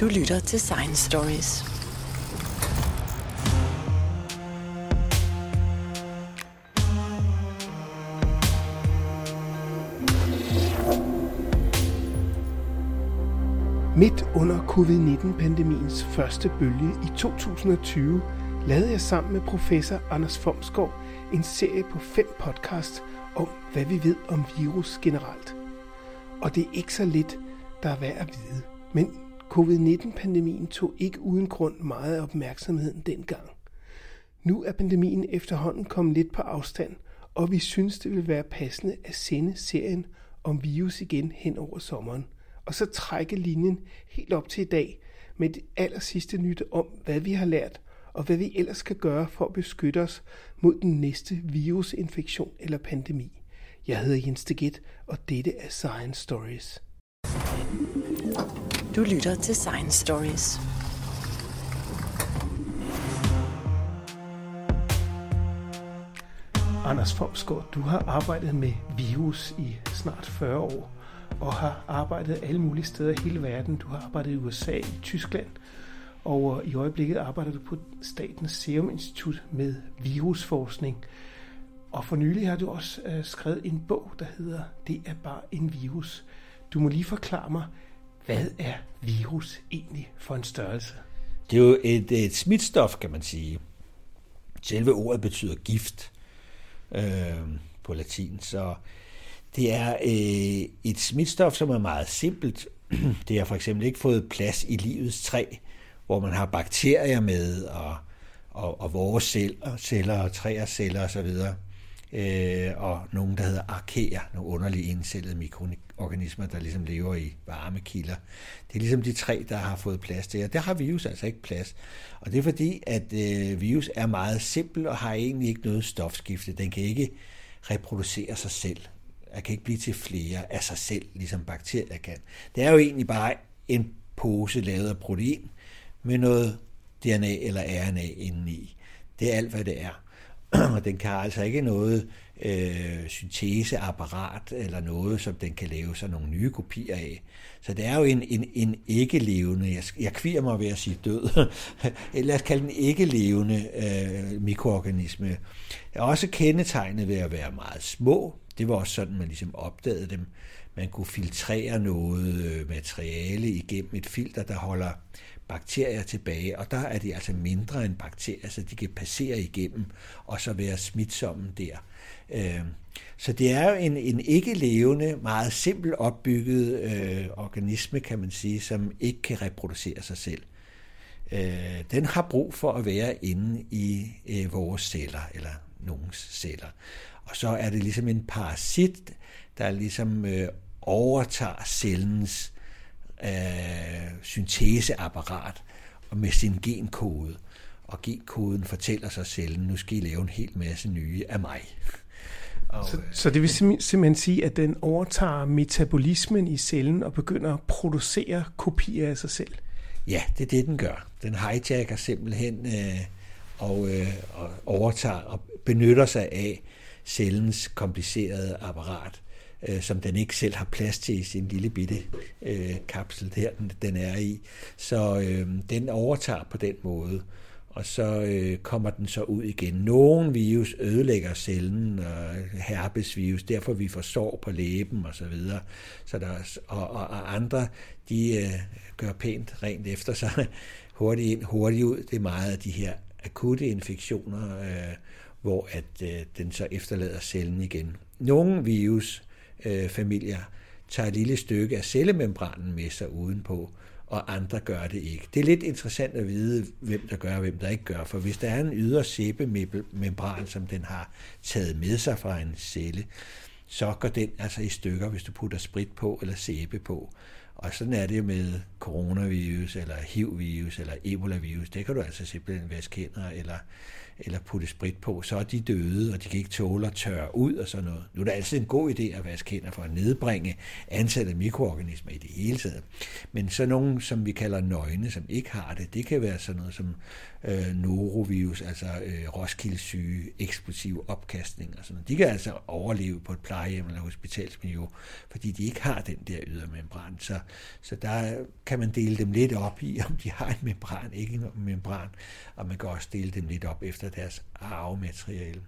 Du lytter til Science Stories. Midt under covid-19-pandemiens første bølge i 2020 lavede jeg sammen med professor Anders Fomsgaard en serie på fem podcast om, hvad vi ved om virus generelt. Og det er ikke så lidt, der er værd at vide. Men covid-19-pandemien tog ikke uden grund meget af opmærksomheden dengang. Nu er pandemien efterhånden kommet lidt på afstand, og vi synes, det vil være passende at sende serien om virus igen hen over sommeren. Og så trække linjen helt op til i dag med det aller sidste nyt om, hvad vi har lært, og hvad vi ellers kan gøre for at beskytte os mod den næste virusinfektion eller pandemi. Jeg hedder Jens Deget, og dette er Science Stories. Du lytter til Science Stories. Anders Fomsgaard, du har arbejdet med virus i snart 40 år, og har arbejdet alle mulige steder i hele verden. Du har arbejdet i USA, i Tyskland, og øh, i øjeblikket arbejder du på Statens Serum Institut med virusforskning. Og for nylig har du også øh, skrevet en bog, der hedder Det er bare en virus. Du må lige forklare mig, hvad er virus egentlig for en størrelse? Det er jo et, et smitstof, kan man sige. Selve ordet betyder gift øh, på latin, så det er øh, et smitstof, som er meget simpelt. Det har for eksempel ikke fået plads i livets træ, hvor man har bakterier med, og, og, og vores celler, celler og træers celler osv., øh, og nogle, der hedder arkæer, nogle underlige indsættede mikroorganismer, der ligesom lever i varmekilder. Det er ligesom de tre, der har fået plads til, og der har virus altså ikke plads. Og det er fordi, at øh, virus er meget simpel og har egentlig ikke noget stofskifte. Den kan ikke reproducere sig selv. Den kan ikke blive til flere af sig selv, ligesom bakterier kan. Det er jo egentlig bare en pose lavet af protein med noget DNA eller RNA indeni. Det er alt, hvad det er. og den kan altså ikke noget øh, synteseapparat eller noget, som den kan lave sig nogle nye kopier af. Så det er jo en, en, en ikke-levende, jeg, jeg kvier mig ved at sige død, eller os kalde den ikke-levende øh, mikroorganisme. er også kendetegnet ved at være meget små. Det var også sådan, man ligesom opdagede dem. Man kunne filtrere noget øh, materiale igennem et filter, der holder bakterier tilbage, og der er de altså mindre end bakterier, så de kan passere igennem og så være smitsomme der. Øh, så det er jo en, en ikke-levende, meget simpelt opbygget øh, organisme, kan man sige, som ikke kan reproducere sig selv. Øh, den har brug for at være inde i øh, vores celler, eller nogens celler. Og så er det ligesom en parasit, der ligesom øh, overtager cellens øh, synteseapparat og med sin genkode. Og genkoden fortæller sig cellen, nu skal I lave en hel masse nye af mig. Og, så, så det vil simpelthen sige, at den overtager metabolismen i cellen og begynder at producere kopier af sig selv? Ja, det er det, den gør. Den hijacker simpelthen øh, og, øh, og overtager og benytter sig af cellens komplicerede apparat øh, som den ikke selv har plads til i sin lille bitte øh, kapsel der, den, den er i. Så øh, den overtager på den måde, og så øh, kommer den så ud igen. Nogle virus ødelægger cellen, og herpesvirus, derfor vi får sår på læben og så videre. Så der, og, og, og andre, de øh, gør pænt rent efter sig, hurtigt ind, hurtigt ud. Det er meget af de her akutte infektioner, øh, hvor at øh, den så efterlader cellen igen. Nogle virus øh, familier tager et lille stykke af cellemembranen med sig udenpå, og andre gør det ikke. Det er lidt interessant at vide, hvem der gør og hvem der ikke gør, for hvis der er en ydre sæbemembran, som den har taget med sig fra en celle, så går den altså i stykker, hvis du putter sprit på eller sæbe på. Og sådan er det med coronavirus, eller HIV-virus, eller Ebola-virus. Det kan du altså simpelthen vaske hænder, eller eller putte sprit på, så er de døde, og de kan ikke tåle at tørre ud og sådan noget. Nu er det altid en god idé at vaske hænder for at nedbringe antallet af mikroorganismer i det hele taget. Men så nogen, som vi kalder nøgne, som ikke har det, det kan være sådan noget som øh, norovirus, altså øh, roskildesyge, eksplosiv opkastning og sådan noget. De kan altså overleve på et plejehjem eller hospitalsmiljø, fordi de ikke har den der ydermembran. Så så der kan man dele dem lidt op i, om de har en membran, ikke en membran, og man kan også dele dem lidt op efter deres arvemateriale.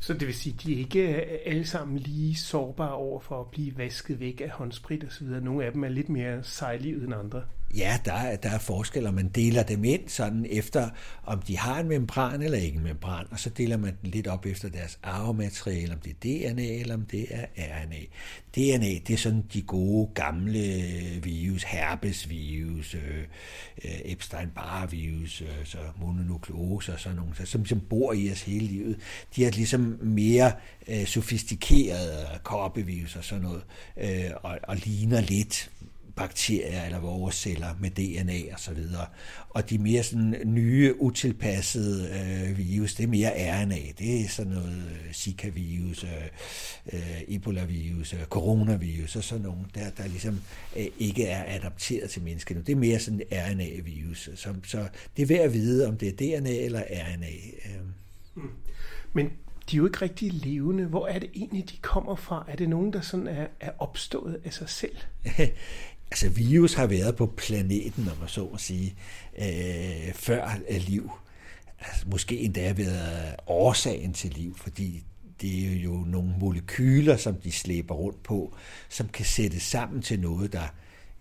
Så det vil sige, at de er ikke øh, alle sammen lige sårbare over for at blive vasket væk af håndsprit osv. Nogle af dem er lidt mere sejlige end andre. Ja, der er, der er forskel, og man deler dem ind sådan efter, om de har en membran eller ikke en membran, og så deler man den lidt op efter deres arvemateriale, om det er DNA eller om det er RNA. DNA, det er sådan de gode gamle øh, virus, herpesvirus, øh, øh Epstein-Barr-virus, øh, så mononukleose og sådan nogle, som, som bor i os hele livet. De er ligesom mere øh, sofistikerede koppevirus og sådan noget, øh, og, og ligner lidt bakterier eller vores celler med DNA og så videre. Og de mere sådan nye, utilpassede øh, virus, det er mere RNA. Det er sådan noget øh, Zika-virus, øh, øh, Ebola-virus, øh, coronavirus og sådan nogle, der, der ligesom øh, ikke er adapteret til mennesket nu. Det er mere sådan RNA-virus. Så, så det er værd at vide, om det er DNA eller RNA. Øh. Mm. Men de er jo ikke rigtig levende. Hvor er det egentlig, de kommer fra? Er det nogen, der sådan er, er opstået af sig selv? altså virus har været på planeten, om man så må sige, øh, før liv. Altså, måske endda været årsagen til liv, fordi det er jo nogle molekyler, som de slæber rundt på, som kan sættes sammen til noget, der,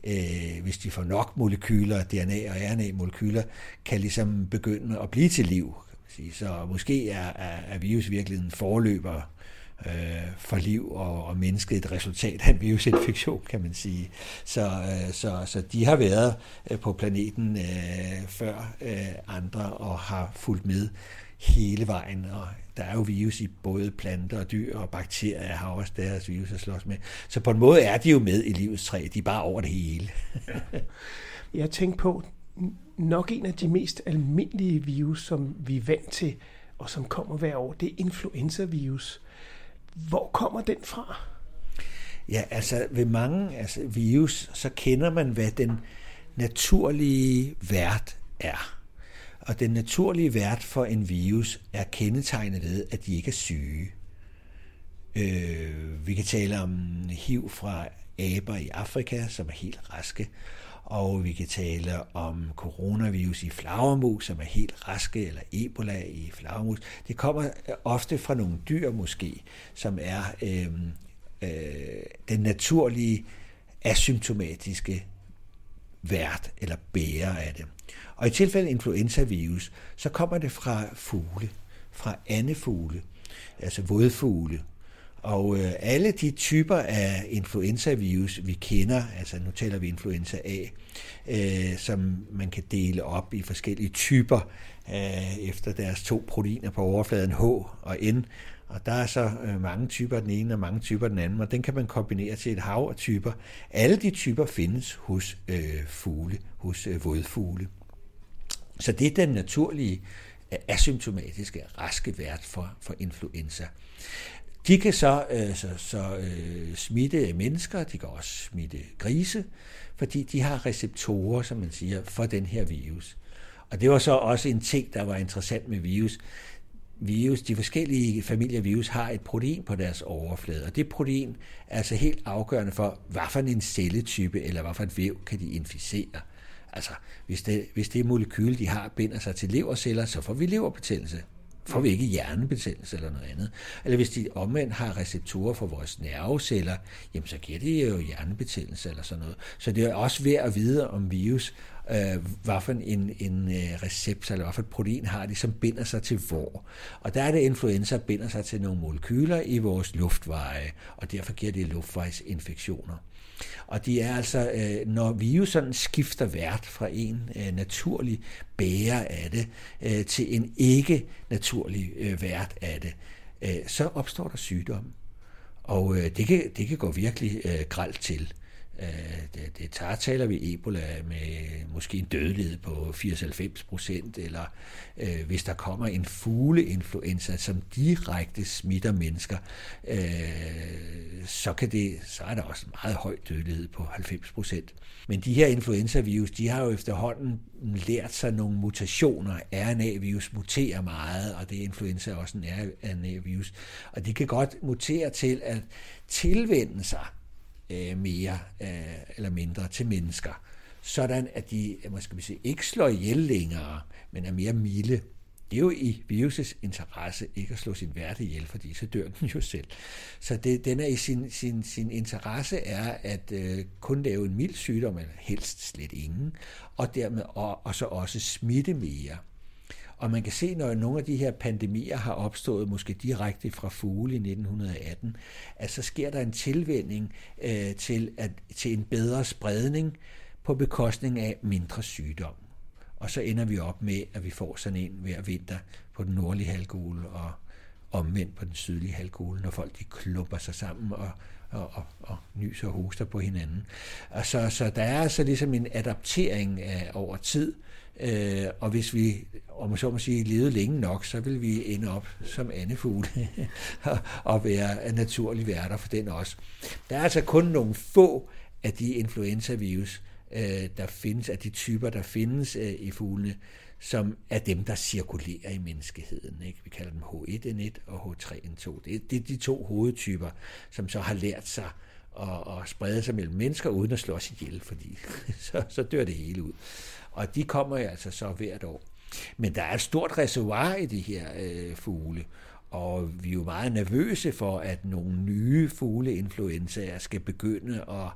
øh, hvis de får nok molekyler, DNA og RNA-molekyler, kan ligesom begynde at blive til liv. Så måske er, er, er virus virkelig en forløber øh, for liv og, og mennesket et resultat af en virusinfektion, kan man sige. Så, øh, så, så de har været øh, på planeten øh, før øh, andre og har fulgt med hele vejen, og der er jo virus i både planter og dyr, og bakterier har også deres virus at slås med. Så på en måde er de jo med i livets træ, de er bare over det hele. Jeg tænkte på, nok en af de mest almindelige virus, som vi er vant til, og som kommer hver år, det er influenza-virus. Hvor kommer den fra? Ja, altså ved mange altså virus, så kender man, hvad den naturlige vært er. Og den naturlige vært for en virus er kendetegnet ved, at de ikke er syge. Øh, vi kan tale om HIV fra aber i Afrika, som er helt raske, og vi kan tale om coronavirus i flagermus, som er helt raske, eller Ebola i flagermus. Det kommer ofte fra nogle dyr måske, som er øh, øh, den naturlige asymptomatiske vært eller bærer af det. Og i tilfælde influenzavirus, så kommer det fra fugle, fra andefugle, altså vådfugle, og øh, alle de typer af influenzavirus, vi kender, altså nu taler vi influenza A, øh, som man kan dele op i forskellige typer øh, efter deres to proteiner på overfladen H og N. Og der er så øh, mange typer den ene og mange typer den anden, og den kan man kombinere til et hav af typer. Alle de typer findes hos øh, fugle, hos øh, vådfugle. Så det er den naturlige asymptomatiske raske vært for, for influenza. De kan så, øh, så, så øh, smitte mennesker, de kan også smitte grise, fordi de har receptorer, som man siger, for den her virus. Og det var så også en ting, der var interessant med virus. Virus, de forskellige familier virus har et protein på deres overflade, og det protein er altså helt afgørende for, hvad for en celletype eller hvad for et væv kan de inficere. Altså, hvis det, hvis det molekyl, de har, binder sig til leverceller, så får vi leverbetændelse får vi ikke hjernebetændelse eller noget andet. Eller hvis de omvendt har receptorer for vores nerveceller, jamen så giver det jo hjernebetændelse eller sådan noget. Så det er også værd at vide om virus, øh, hvad for en, en øh, recept eller hvad for et protein har de, som binder sig til hvor. Og der er det, influenza binder sig til nogle molekyler i vores luftveje, og derfor giver det luftvejsinfektioner. Og det er altså, øh, når sådan skifter vært fra en øh, naturlig bærer af det øh, til en ikke naturlig øh, vært af det, øh, så opstår der sygdom. Og øh, det, kan, det kan gå virkelig gralt til. Øh, det, det tager, taler vi Ebola med måske en dødelighed på 80-90 procent, eller øh, hvis der kommer en fugleinfluenza, som direkte smitter mennesker, øh, så, kan det, så er der også en meget høj dødelighed på 90 procent. Men de her influenzavirus, de har jo efterhånden lært sig nogle mutationer. RNA-virus muterer meget, og det er influenza også en RNA-virus. Og de kan godt mutere til at tilvende sig øh, mere øh, eller mindre til mennesker, sådan at de måske skal vi sige, ikke slår ihjel længere, men er mere milde. Det er jo i virusets interesse ikke at slå sin værte ihjel, fordi så dør den jo selv. Så det, den er i sin, sin, sin interesse er at øh, kun lave en mild sygdom, eller helst slet ingen, og dermed og, og så også smitte mere. Og man kan se, når nogle af de her pandemier har opstået, måske direkte fra fugle i 1918, at så sker der en tilvænding øh, til, at, til en bedre spredning på bekostning af mindre sygdom. Og så ender vi op med, at vi får sådan en hver vinter på den nordlige halvkugle og omvendt på den sydlige halvkugle, når folk de klumper sig sammen og, og, og, og nyser og hoster på hinanden. Og så, så der er altså ligesom en adaptering af, over tid, øh, Øh, og hvis vi, om så må sige, levede længe nok, så vil vi ende op som andefugle og være naturlige værter for den også. Der er altså kun nogle få af de influenza-virus, øh, der findes, af de typer, der findes øh, i fuglene, som er dem, der cirkulerer i menneskeheden. Ikke? Vi kalder dem H1N1 og H3N2. Det, det er de to hovedtyper, som så har lært sig at, at sprede sig mellem mennesker, uden at slå os ihjel, fordi så, så dør det hele ud. Og de kommer jo altså så hvert år. Men der er et stort reservoir i de her øh, fugle, og vi er jo meget nervøse for, at nogle nye fugleinfluenzaer skal begynde at,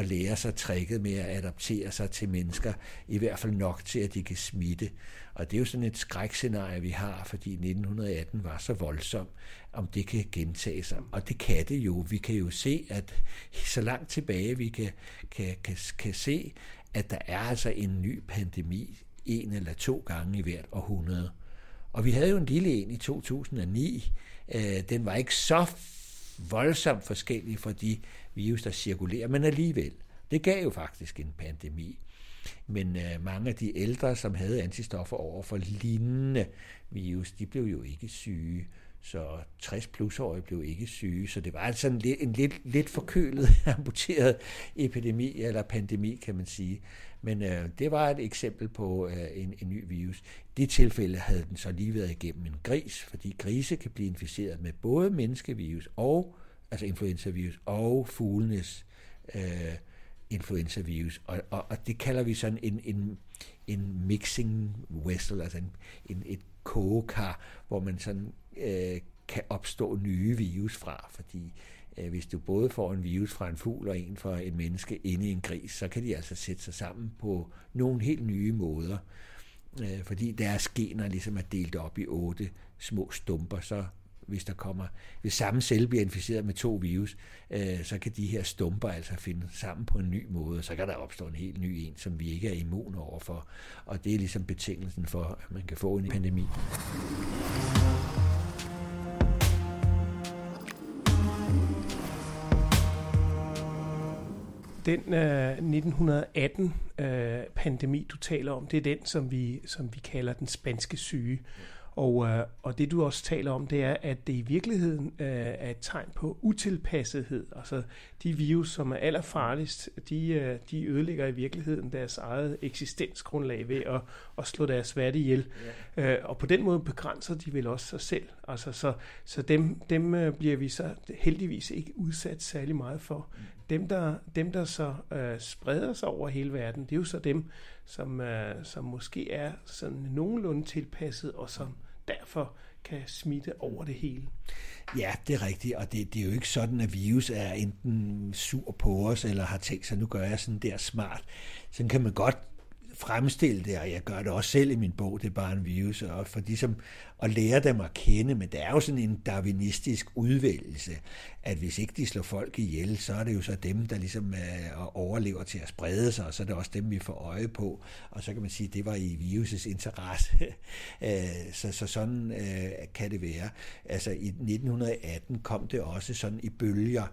at lære sig tricket med at adaptere sig til mennesker, i hvert fald nok til, at de kan smitte. Og det er jo sådan et skrækscenarie, vi har, fordi 1918 var så voldsom, om det kan gentage sig. Og det kan det jo. Vi kan jo se, at så langt tilbage vi kan, kan, kan, kan se, at der er altså en ny pandemi en eller to gange i hvert århundrede. Og vi havde jo en lille en i 2009. Øh, den var ikke så voldsomt forskellig fra de virus, der cirkulerer, men alligevel. Det gav jo faktisk en pandemi. Men øh, mange af de ældre, som havde antistoffer over for lignende virus, de blev jo ikke syge. Så 60 plusårige blev ikke syge, så det var altså en, en lidt, lidt forkølet, amputeret epidemi eller pandemi, kan man sige. Men øh, det var et eksempel på øh, en, en ny virus. I det tilfælde havde den så lige været igennem en gris, fordi grise kan blive inficeret med både menneskevirus og altså influenzavirus og fuglenes øh, influenzavirus. Og, og, og det kalder vi sådan en, en, en mixing vessel, altså en, en, et kogekar, hvor man sådan øh, kan opstå nye virus fra, fordi øh, hvis du både får en virus fra en fugl og en fra et menneske inde i en gris, så kan de altså sætte sig sammen på nogle helt nye måder, øh, fordi deres gener ligesom er delt op i otte små stumper, så hvis der kommer, hvis samme celle bliver inficeret med to virus, øh, så kan de her stumper altså finde sammen på en ny måde, så kan der opstå en helt ny en, som vi ikke er immun overfor. Og det er ligesom betingelsen for, at man kan få en pandemi. Den øh, 1918 øh, pandemi, du taler om, det er den, som vi, som vi kalder den spanske syge. Og, øh, og det du også taler om, det er, at det i virkeligheden øh, er et tegn på utilpassethed. Altså de virus, som er allerfarligst, de, øh, de ødelægger i virkeligheden deres eget eksistensgrundlag ved at, at slå deres værd ihjel. Ja. Øh, og på den måde begrænser de vel også sig selv. Altså, så så dem, dem øh, bliver vi så heldigvis ikke udsat særlig meget for. Dem, der, dem, der så øh, spreder sig over hele verden, det er jo så dem, som, øh, som måske er sådan nogenlunde tilpasset, og som derfor kan smitte over det hele. Ja, det er rigtigt, og det, det er jo ikke sådan, at virus er enten sur på os, eller har tænkt sig, nu gør jeg sådan der smart. Sådan kan man godt fremstille det, og jeg gør det også selv i min bog, det er bare en virus, og for de, som og lære dem at kende, men det er jo sådan en darwinistisk udvælgelse, at hvis ikke de slår folk ihjel, så er det jo så dem, der ligesom øh, overlever til at sprede sig, og så er det også dem, vi får øje på, og så kan man sige, at det var i virusets interesse. Øh, så, så sådan øh, kan det være. Altså i 1918 kom det også sådan i bølger,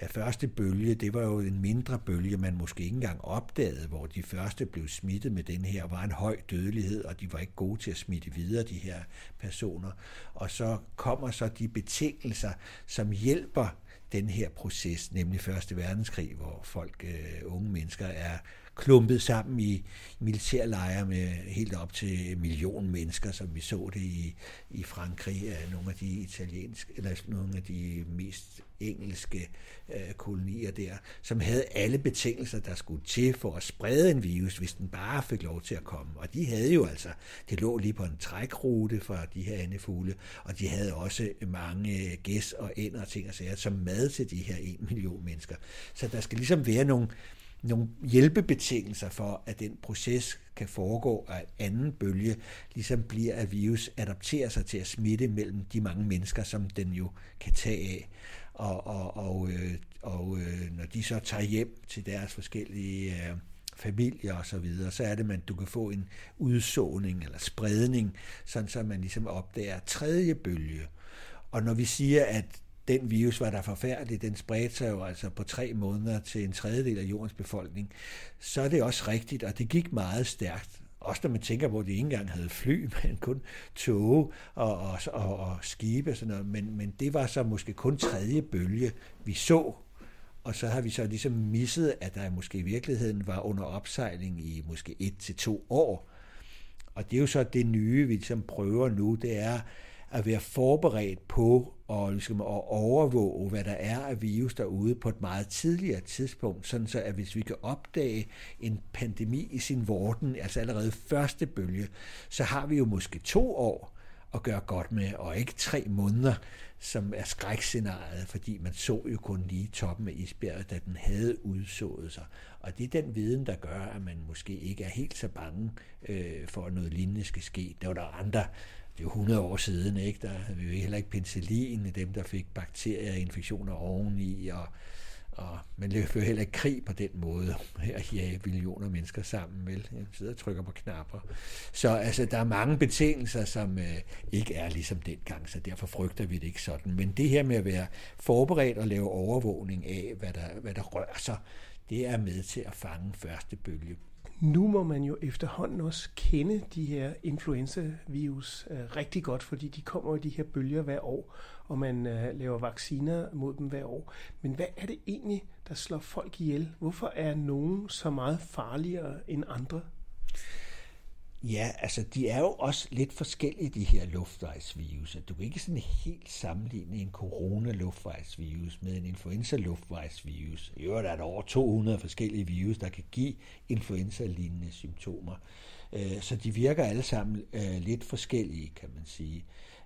Ja, første bølge, det var jo en mindre bølge, man måske ikke engang opdagede, hvor de første blev smittet med den her, var en høj dødelighed, og de var ikke gode til at smitte videre, de her personer. Og så kommer så de betingelser, som hjælper den her proces, nemlig Første Verdenskrig, hvor folk, øh, unge mennesker, er klumpet sammen i militærlejre med helt op til en million mennesker, som vi så det i, i Frankrig, nogle af de italienske, eller nogle af de mest engelske øh, kolonier der, som havde alle betingelser, der skulle til for at sprede en virus, hvis den bare fik lov til at komme. Og de havde jo altså, det lå lige på en trækrute for de her andefugle, og de havde også mange gæs og ænder og ting og sager som mad til de her en million mennesker. Så der skal ligesom være nogle, nogle hjælpebetingelser for, at den proces kan foregå, og at anden bølge ligesom bliver, at virus adapterer sig til at smitte mellem de mange mennesker, som den jo kan tage af. Og, og, og, øh, og øh, når de så tager hjem til deres forskellige øh, familier og så videre, så er det, at du kan få en udsåning eller spredning, sådan så man ligesom opdager tredje bølge. Og når vi siger, at den virus var der forfærdelig, den spredte sig jo altså på tre måneder til en tredjedel af jordens befolkning, så er det også rigtigt, og det gik meget stærkt. Også når man tænker på, at de ikke engang havde fly, men kun tog og, og, og, og skibe og sådan noget. Men, men det var så måske kun tredje bølge, vi så. Og så har vi så ligesom misset, at der måske i virkeligheden var under opsejling i måske et til to år. Og det er jo så det nye, vi ligesom prøver nu, det er, at være forberedt på og ligesom at overvåge, hvad der er af virus derude på et meget tidligere tidspunkt, sådan så at hvis vi kan opdage en pandemi i sin vorden, altså allerede første bølge, så har vi jo måske to år at gøre godt med, og ikke tre måneder, som er skrækscenariet, fordi man så jo kun lige toppen af isbjerget, da den havde udsået sig. Og det er den viden, der gør, at man måske ikke er helt så bange øh, for, at noget lignende skal ske. Der var der andre det er jo 100 år siden, ikke? der havde vi jo heller ikke penicillin, dem der fik bakterier og infektioner oveni, og, og man løber heller ikke krig på den måde, at jage millioner mennesker sammen, vel? Jeg sidder og trykker på knapper. Så altså, der er mange betingelser, som øh, ikke er ligesom dengang, så derfor frygter vi det ikke sådan. Men det her med at være forberedt og lave overvågning af, hvad der, hvad der rører sig, det er med til at fange første bølge nu må man jo efterhånden også kende de her influenza-virus øh, rigtig godt, fordi de kommer i de her bølger hver år, og man øh, laver vacciner mod dem hver år. Men hvad er det egentlig, der slår folk ihjel? Hvorfor er nogen så meget farligere end andre? Ja, altså de er jo også lidt forskellige, de her luftvejsvirus. Du kan ikke sådan helt sammenligne en corona-luftvejsvirus med en influenza-luftvejsvirus. I øvrigt er der over 200 forskellige virus, der kan give influenza-lignende symptomer. Øh, så de virker alle sammen øh, lidt forskellige, kan man sige.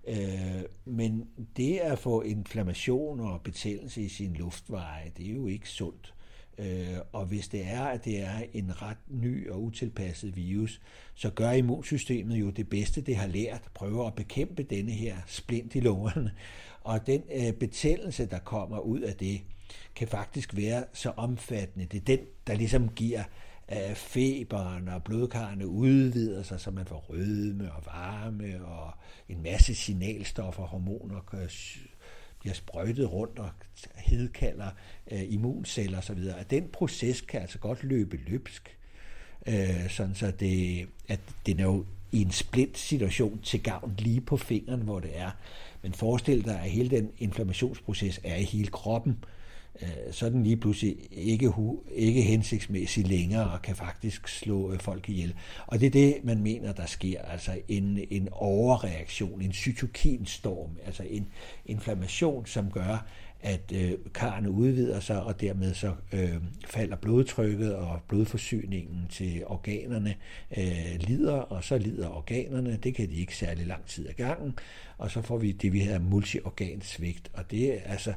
Øh, men det at få inflammation og betændelse i sin luftveje, det er jo ikke sundt. Øh, og hvis det er, at det er en ret ny og utilpasset virus, så gør immunsystemet jo det bedste, det har lært, prøver at bekæmpe denne her splint i lungerne. Og den øh, betændelse, der kommer ud af det, kan faktisk være så omfattende. Det er den, der ligesom giver øh, feberen og blodkarrene udvider sig, så man får rødme og varme og en masse signalstoffer, hormoner, bliver sprøjtet rundt og hedkalder øh, immunceller osv., at den proces kan altså godt løbe løbsk, øh, sådan så det, at den er jo i en splint situation til gavn lige på fingeren, hvor det er. Men forestil dig, at hele den inflammationsproces er i hele kroppen, øh, Øh, så er den lige pludselig ikke, ikke hensigtsmæssig længere og kan faktisk slå øh, folk ihjel. Og det er det, man mener, der sker. Altså en, en overreaktion, en cytokinstorm, altså en inflammation, som gør, at øh, karrene udvider sig, og dermed så øh, falder blodtrykket, og blodforsyningen til organerne øh, lider, og så lider organerne. Det kan de ikke særlig lang tid ad gangen, og så får vi det, vi hedder multiorgansvigt. Og det er, altså,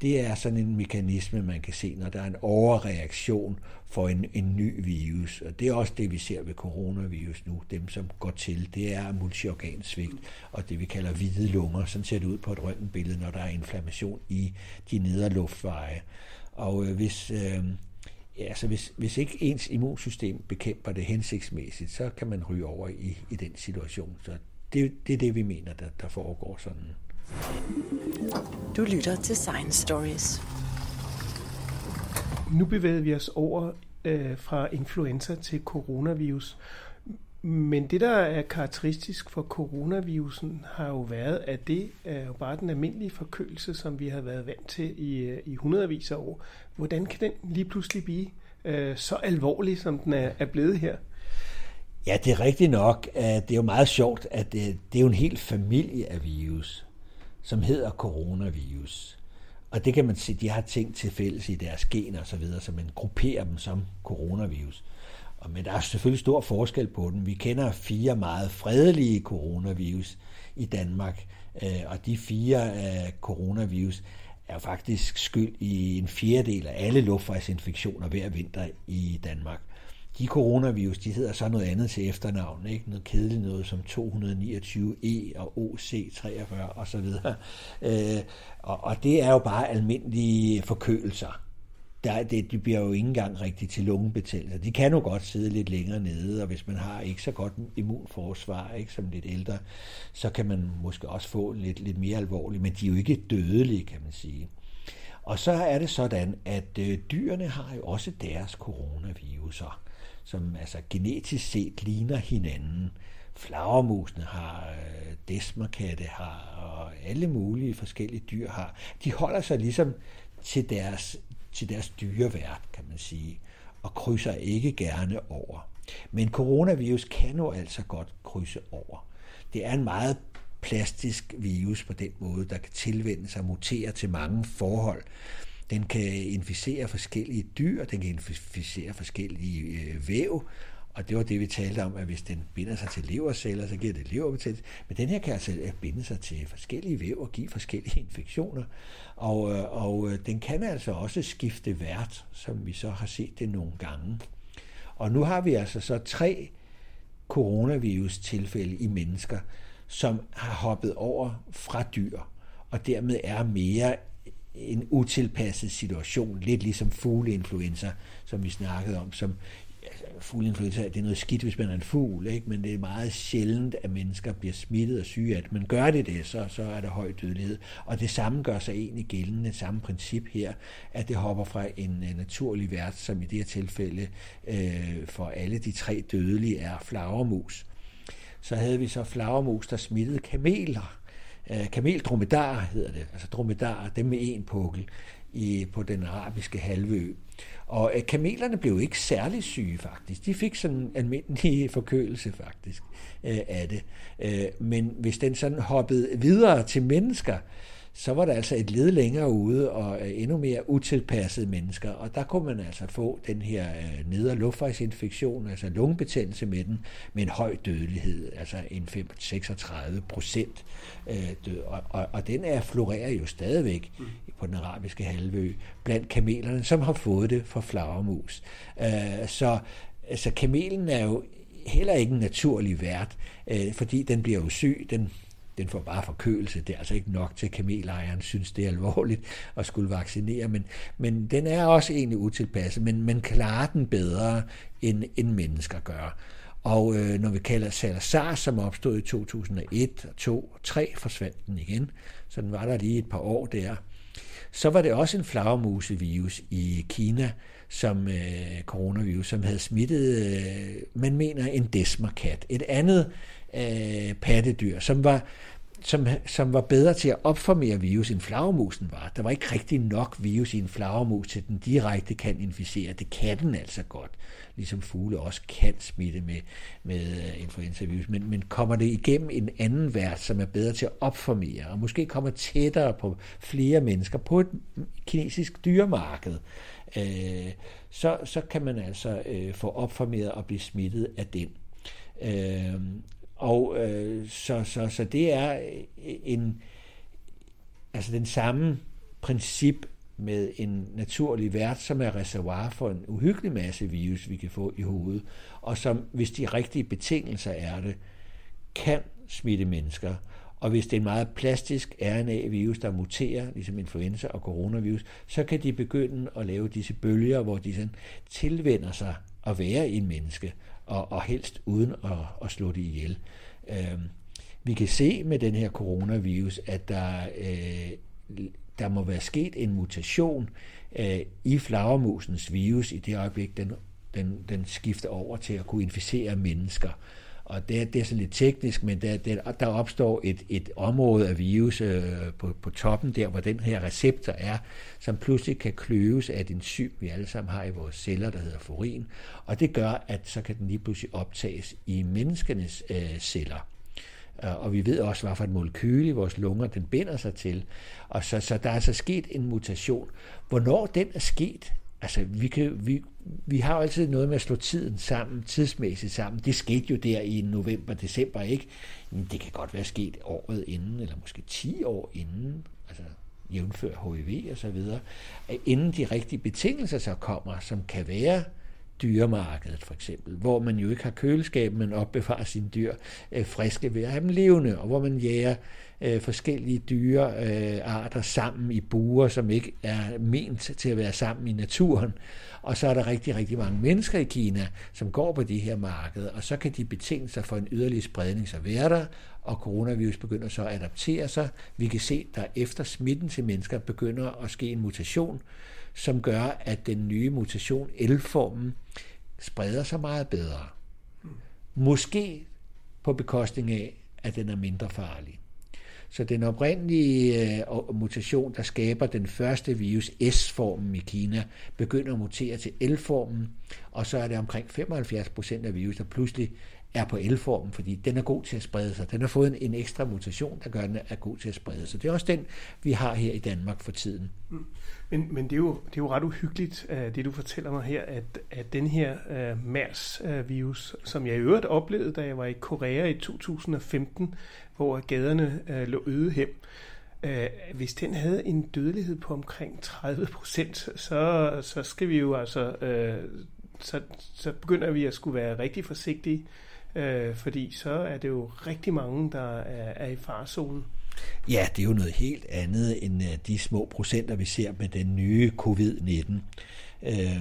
det er sådan en mekanisme, man kan se, når der er en overreaktion for en, en ny virus. Og det er også det, vi ser ved coronavirus nu. Dem, som går til, det er multiorgansvigt og det, vi kalder hvide lunger. Sådan ser det ud på et røntgenbillede, når der er inflammation i de nedre luftveje. Og øh, hvis, øh, ja, altså hvis, hvis ikke ens immunsystem bekæmper det hensigtsmæssigt, så kan man ryge over i, i den situation. Så det, det er det, vi mener, der, der foregår sådan. Du lytter til Science Stories. Nu bevæger vi os over øh, fra influenza til coronavirus. Men det, der er karakteristisk for coronavirusen, har jo været, at det er jo bare den almindelige forkølelse, som vi har været vant til i, øh, i hundredvis af år. Hvordan kan den lige pludselig blive øh, så alvorlig, som den er, er blevet her? Ja, det er rigtigt nok. Det er jo meget sjovt, at det, det er jo en hel familie af virus, som hedder coronavirus. Og det kan man sige, de har ting til fælles i deres gener og så videre, så man grupperer dem som coronavirus. Og, men der er selvfølgelig stor forskel på dem. Vi kender fire meget fredelige coronavirus i Danmark, øh, og de fire af coronavirus er faktisk skyld i en fjerdedel af alle luftvejsinfektioner hver vinter i Danmark. De coronavirus, de hedder så noget andet til efternavn, ikke? Noget kedeligt noget som 229E og OC43 og så videre. Øh, og, og det er jo bare almindelige forkølelser. Der, det, de bliver jo ikke engang rigtig til lungebetændelser. De kan jo godt sidde lidt længere nede, og hvis man har ikke så godt immunforsvar, ikke som lidt ældre, så kan man måske også få lidt, lidt mere alvorligt, men de er jo ikke dødelige, kan man sige. Og så er det sådan, at øh, dyrene har jo også deres coronaviruser som altså genetisk set ligner hinanden. Flagermusene har, øh, desmerkatte har, og alle mulige forskellige dyr har. De holder sig ligesom til deres, til deres dyrevært, kan man sige, og krydser ikke gerne over. Men coronavirus kan jo altså godt krydse over. Det er en meget plastisk virus på den måde, der kan tilvende sig og mutere til mange forhold. Den kan inficere forskellige dyr, den kan inficere forskellige øh, væv, og det var det, vi talte om, at hvis den binder sig til leverceller, så giver det leverbetændelse. Men den her kan altså øh, binde sig til forskellige væv og give forskellige infektioner. Og, øh, og øh, den kan altså også skifte vært, som vi så har set det nogle gange. Og nu har vi altså så tre coronavirus-tilfælde i mennesker, som har hoppet over fra dyr, og dermed er mere en utilpasset situation, lidt ligesom fugleinfluenza, som vi snakkede om, som altså, fugleinfluenza, det er noget skidt, hvis man er en fugl, ikke? men det er meget sjældent, at mennesker bliver smittet og syge af det. Men gør det det, så, så er der høj dødelighed. Og det samme gør sig egentlig gældende, det samme princip her, at det hopper fra en øh, naturlig vært, som i det her tilfælde øh, for alle de tre dødelige er flagermus. Så havde vi så flagermus, der smittede kameler, Øh, kamel dromedar hedder det, altså dromedar, dem med en pukkel i, på den arabiske halvø. Og øh, kamelerne blev ikke særlig syge faktisk. De fik sådan en almindelig forkølelse faktisk øh, af det. Øh, men hvis den sådan hoppede videre til mennesker, så var der altså et led længere ude og øh, endnu mere utilpassede mennesker, og der kunne man altså få den her øh, nedre luftvejsinfektion, altså lungebetændelse med den, med en høj dødelighed, altså en 36 procent øh, død, og, og, og den er florerer jo stadigvæk mm. på den arabiske halvø blandt kamelerne, som har fået det fra flagermus. Så altså, kamelen er jo heller ikke en naturlig vært, fordi den bliver jo syg, den den får bare forkølelse. Det er altså ikke nok til, at kamelejeren synes, det er alvorligt at skulle vaccinere, men, men den er også egentlig utilpasset, men man klarer den bedre, end, end mennesker gør. Og øh, når vi kalder Salazar, som opstod i 2001, 2 og 3, forsvandt den igen. Så den var der lige et par år der. Så var det også en flagermusevirus i Kina, som øh, coronavirus, som havde smittet, øh, man mener, en desmerkat. Et andet øh, pattedyr, som var, som, som var bedre til at opformere virus, end flagermusen var. Der var ikke rigtig nok virus i en flagermus, til den direkte kan inficere. Det kan den altså godt, ligesom fugle også kan smitte med, med øh, influenzavirus. Men, men kommer det igennem en anden vært, som er bedre til at opformere, og måske kommer tættere på flere mennesker på et kinesisk dyremarked, øh, så, så kan man altså øh, få opformeret og blive smittet af den. Øh, og øh, så, så, så det er øh, en, altså den samme princip med en naturlig vært, som er reservoir for en uhyggelig masse virus, vi kan få i hovedet, og som, hvis de rigtige betingelser er det, kan smitte mennesker. Og hvis det er en meget plastisk RNA-virus, der muterer, ligesom influenza og coronavirus, så kan de begynde at lave disse bølger, hvor de sådan tilvender sig at være i en menneske og, og helst uden at, at slå det ihjel. Øh, vi kan se med den her coronavirus, at der, øh, der må være sket en mutation øh, i flagermusens virus i det øjeblik, den, den, den skifter over til at kunne inficere mennesker og det er, det er sådan lidt teknisk, men der, der, der opstår et, et område af virus øh, på, på toppen der, hvor den her receptor er, som pludselig kan kløves af et enzym, vi alle sammen har i vores celler, der hedder forin. og det gør, at så kan den lige pludselig optages i menneskenes øh, celler. Øh, og vi ved også, hvad for et molekyle i vores lunger, den binder sig til. Og så, så der er så sket en mutation. Hvornår den er sket, altså vi, kan, vi, vi har jo altid noget med at slå tiden sammen, tidsmæssigt sammen. Det skete jo der i november, december, ikke? Men det kan godt være sket året inden, eller måske 10 år inden, altså jævnfør HIV og så videre, inden de rigtige betingelser så kommer, som kan være dyremarkedet for eksempel, hvor man jo ikke har køleskab, men opbevarer sine dyr øh, friske ved at have dem levende, og hvor man jager øh, forskellige dyrearter øh, sammen i buer, som ikke er ment til at være sammen i naturen. Og så er der rigtig, rigtig mange mennesker i Kina, som går på de her markeder, og så kan de betingelser for en yderligere spredning så være der, og coronavirus begynder så at adaptere sig. Vi kan se, der efter smitten til mennesker begynder at ske en mutation, som gør, at den nye mutation, L-formen, spreder sig meget bedre. Måske på bekostning af, at den er mindre farlig. Så den oprindelige øh, mutation, der skaber den første virus, S-formen i Kina, begynder at mutere til L-formen, og så er det omkring 75 procent af virus, der pludselig er på L-formen, fordi den er god til at sprede sig. Den har fået en, en ekstra mutation, der gør, at den er god til at sprede sig. Det er også den, vi har her i Danmark for tiden. Mm. Men, men det, er jo, det er jo ret uhyggeligt, øh, det du fortæller mig her, at, at den her øh, uh, MERS-virus, øh, som jeg i øvrigt oplevede, da jeg var i Korea i 2015, hvor gaderne uh, lå øde hjem, uh, hvis den havde en dødelighed på omkring 30 procent, så, så skal vi jo altså, uh, så, så begynder vi at skulle være rigtig forsigtige, øh, fordi så er det jo rigtig mange, der er, er i farzonen. Ja, det er jo noget helt andet end øh, de små procenter, vi ser med den nye covid-19. Øh,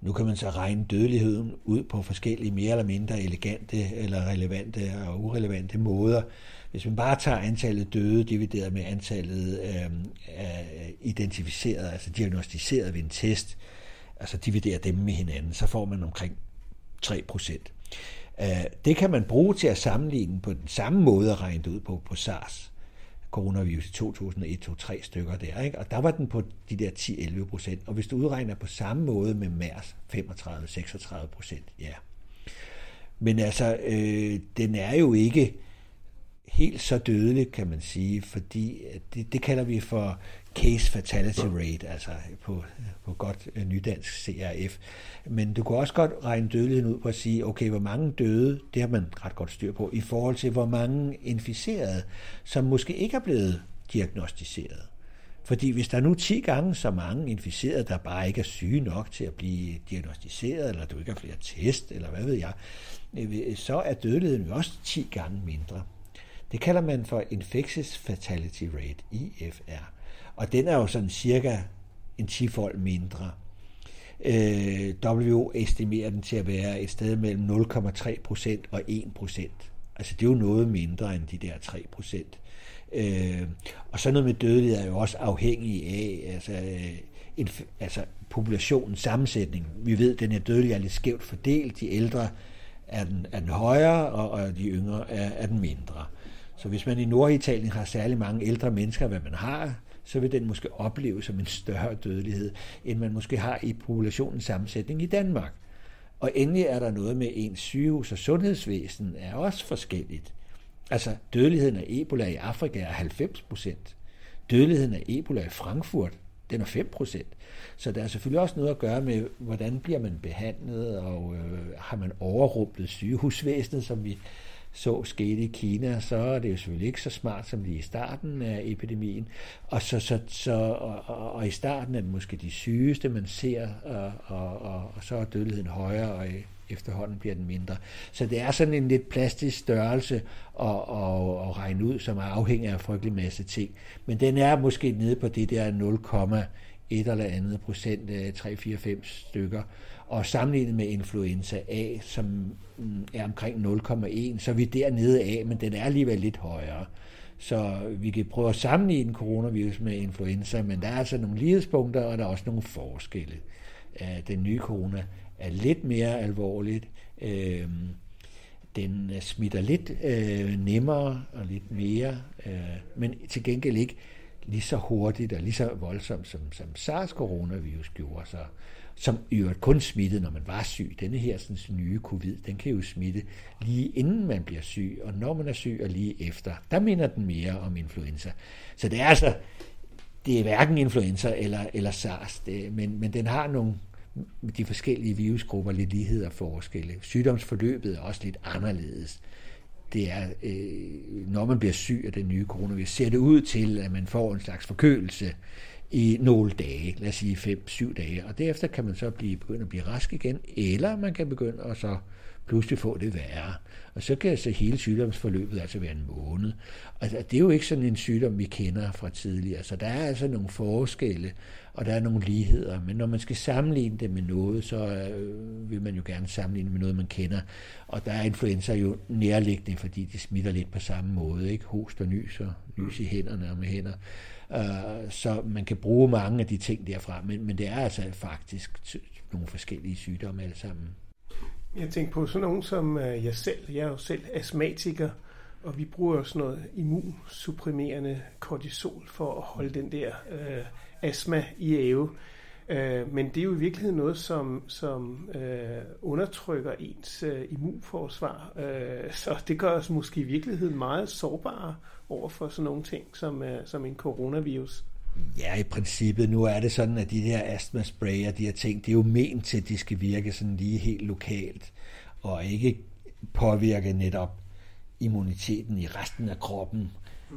nu kan man så regne dødeligheden ud på forskellige mere eller mindre elegante eller relevante og urelevante måder. Hvis man bare tager antallet døde divideret med antallet øhm, øh, identificeret, altså diagnostiseret ved en test, altså dividerer dem med hinanden, så får man omkring 3 procent. Øh, det kan man bruge til at sammenligne på den samme måde at regne det ud på på SARS coronavirus i 2001, 2, 3 stykker der, ikke? og der var den på de der 10-11 procent, og hvis du udregner på samme måde med MERS, 35-36 procent, ja. Men altså, øh, den er jo ikke helt så dødelig, kan man sige, fordi det, det kalder vi for case fatality rate, altså på, på godt øh, nydansk CRF. Men du kan også godt regne dødeligheden ud på at sige, okay, hvor mange døde, det har man ret godt styr på, i forhold til hvor mange inficerede, som måske ikke er blevet diagnostiseret. Fordi hvis der er nu 10 gange så mange inficerede, der bare ikke er syge nok til at blive diagnostiseret, eller du ikke har flere test, eller hvad ved jeg, øh, så er dødeligheden jo også 10 gange mindre. Det kalder man for Infectious Fatality Rate, IFR. Og den er jo sådan cirka en 10-fold mindre. Øh, WHO estimerer den til at være et sted mellem 0,3 procent og 1 procent. Altså det er jo noget mindre end de der 3 procent. Øh, og så noget med dødelighed er jo også afhængig af altså, øh, en, altså populationens sammensætning. Vi ved, at den her dødelighed er lidt skævt fordelt. De ældre er den, er den højere, og, og de yngre er, er den mindre. Så hvis man i Norditalien har særlig mange ældre mennesker, hvad man har, så vil den måske opleve som en større dødelighed, end man måske har i populationens sammensætning i Danmark. Og endelig er der noget med ens sygehus og sundhedsvæsen er også forskelligt. Altså dødeligheden af Ebola i Afrika er 90 procent. Dødeligheden af Ebola i Frankfurt, den er 5 procent. Så der er selvfølgelig også noget at gøre med, hvordan bliver man behandlet, og øh, har man overrumplet sygehusvæsenet, som vi så skete i Kina, så er det jo selvfølgelig ikke så smart som lige i starten af epidemien. Og, så, så, så, og, og, og i starten er det måske de sygeste, man ser, og, og, og, og så er dødeligheden højere, og efterhånden bliver den mindre. Så det er sådan en lidt plastisk størrelse at, at, at regne ud, som er afhængig af en frygtelig masse ting. Men den er måske nede på det der 0, et eller andet procent, 3, 4, 5 stykker. Og sammenlignet med influenza A, som mm, er omkring 0,1, så er vi dernede af, men den er alligevel lidt højere. Så vi kan prøve at sammenligne coronavirus med influenza, men der er altså nogle lighedspunkter, og der er også nogle forskelle. Øh, den nye corona er lidt mere alvorligt. Øh, den smitter lidt øh, nemmere og lidt mere, men til gengæld ikke lige så hurtigt og lige så voldsomt, som, som SARS-coronavirus gjorde. Så, som i øvrigt kun smittede, når man var syg. Denne her sådan, nye covid, den kan jo smitte lige inden man bliver syg, og når man er syg og lige efter. Der minder den mere om influenza. Så det er altså, det er hverken influenza eller, eller SARS, det, men, men den har nogle, de forskellige virusgrupper lidt lighed og forskelle. Sygdomsforløbet er også lidt anderledes. Det er, øh, når man bliver syg af den nye coronavirus, ser det ud til, at man får en slags forkølelse i nogle dage, lad os sige 5-7 dage, og derefter kan man så blive, begynde at blive rask igen, eller man kan begynde at så pludselig få det værre. Og så kan altså hele sygdomsforløbet altså være en måned. Og det er jo ikke sådan en sygdom, vi kender fra tidligere. Så der er altså nogle forskelle, og der er nogle ligheder. Men når man skal sammenligne det med noget, så øh, vil man jo gerne sammenligne med noget, man kender. Og der er influenza jo nærliggende, fordi de smitter lidt på samme måde. Ikke? Host og nys og nys i hænderne og med hænder. Øh, så man kan bruge mange af de ting derfra, men, men det er altså faktisk nogle forskellige sygdomme alle sammen. Jeg tænker på sådan nogen som øh, jeg selv. Jeg er jo selv astmatiker, og vi bruger jo sådan noget immunsupprimerende kortisol for at holde den der øh, astma i æve. Øh, men det er jo i virkeligheden noget, som, som øh, undertrykker ens øh, immunforsvar. Øh, så det gør os måske i virkeligheden meget sårbare over for sådan nogle ting som, øh, som en coronavirus. Ja, i princippet. Nu er det sådan, at de der astmaspray og de her ting, det er jo ment til, at de skal virke sådan lige helt lokalt, og ikke påvirke netop immuniteten i resten af kroppen,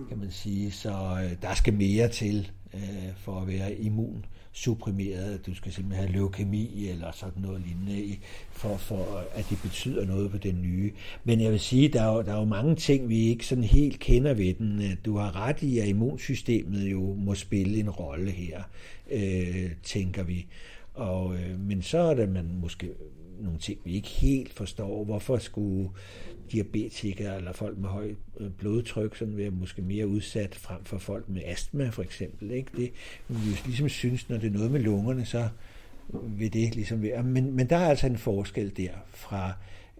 kan man sige. Så øh, der skal mere til øh, for at være immun supprimeret, du skal simpelthen have leukemi eller sådan noget lignende, for, for at det betyder noget på den nye. Men jeg vil sige, der er, jo, der er jo mange ting, vi ikke sådan helt kender ved den. Øh, du har ret i, at immunsystemet jo må spille en rolle her, øh, tænker vi. Og, øh, men så er det, man måske nogle ting, vi ikke helt forstår. Hvorfor skulle diabetikere eller folk med højt øh, blodtryk sådan være måske mere udsat frem for folk med astma for eksempel. Ikke? Det, vi jo ligesom synes, når det er noget med lungerne, så vil det ligesom være. Men, men der er altså en forskel der fra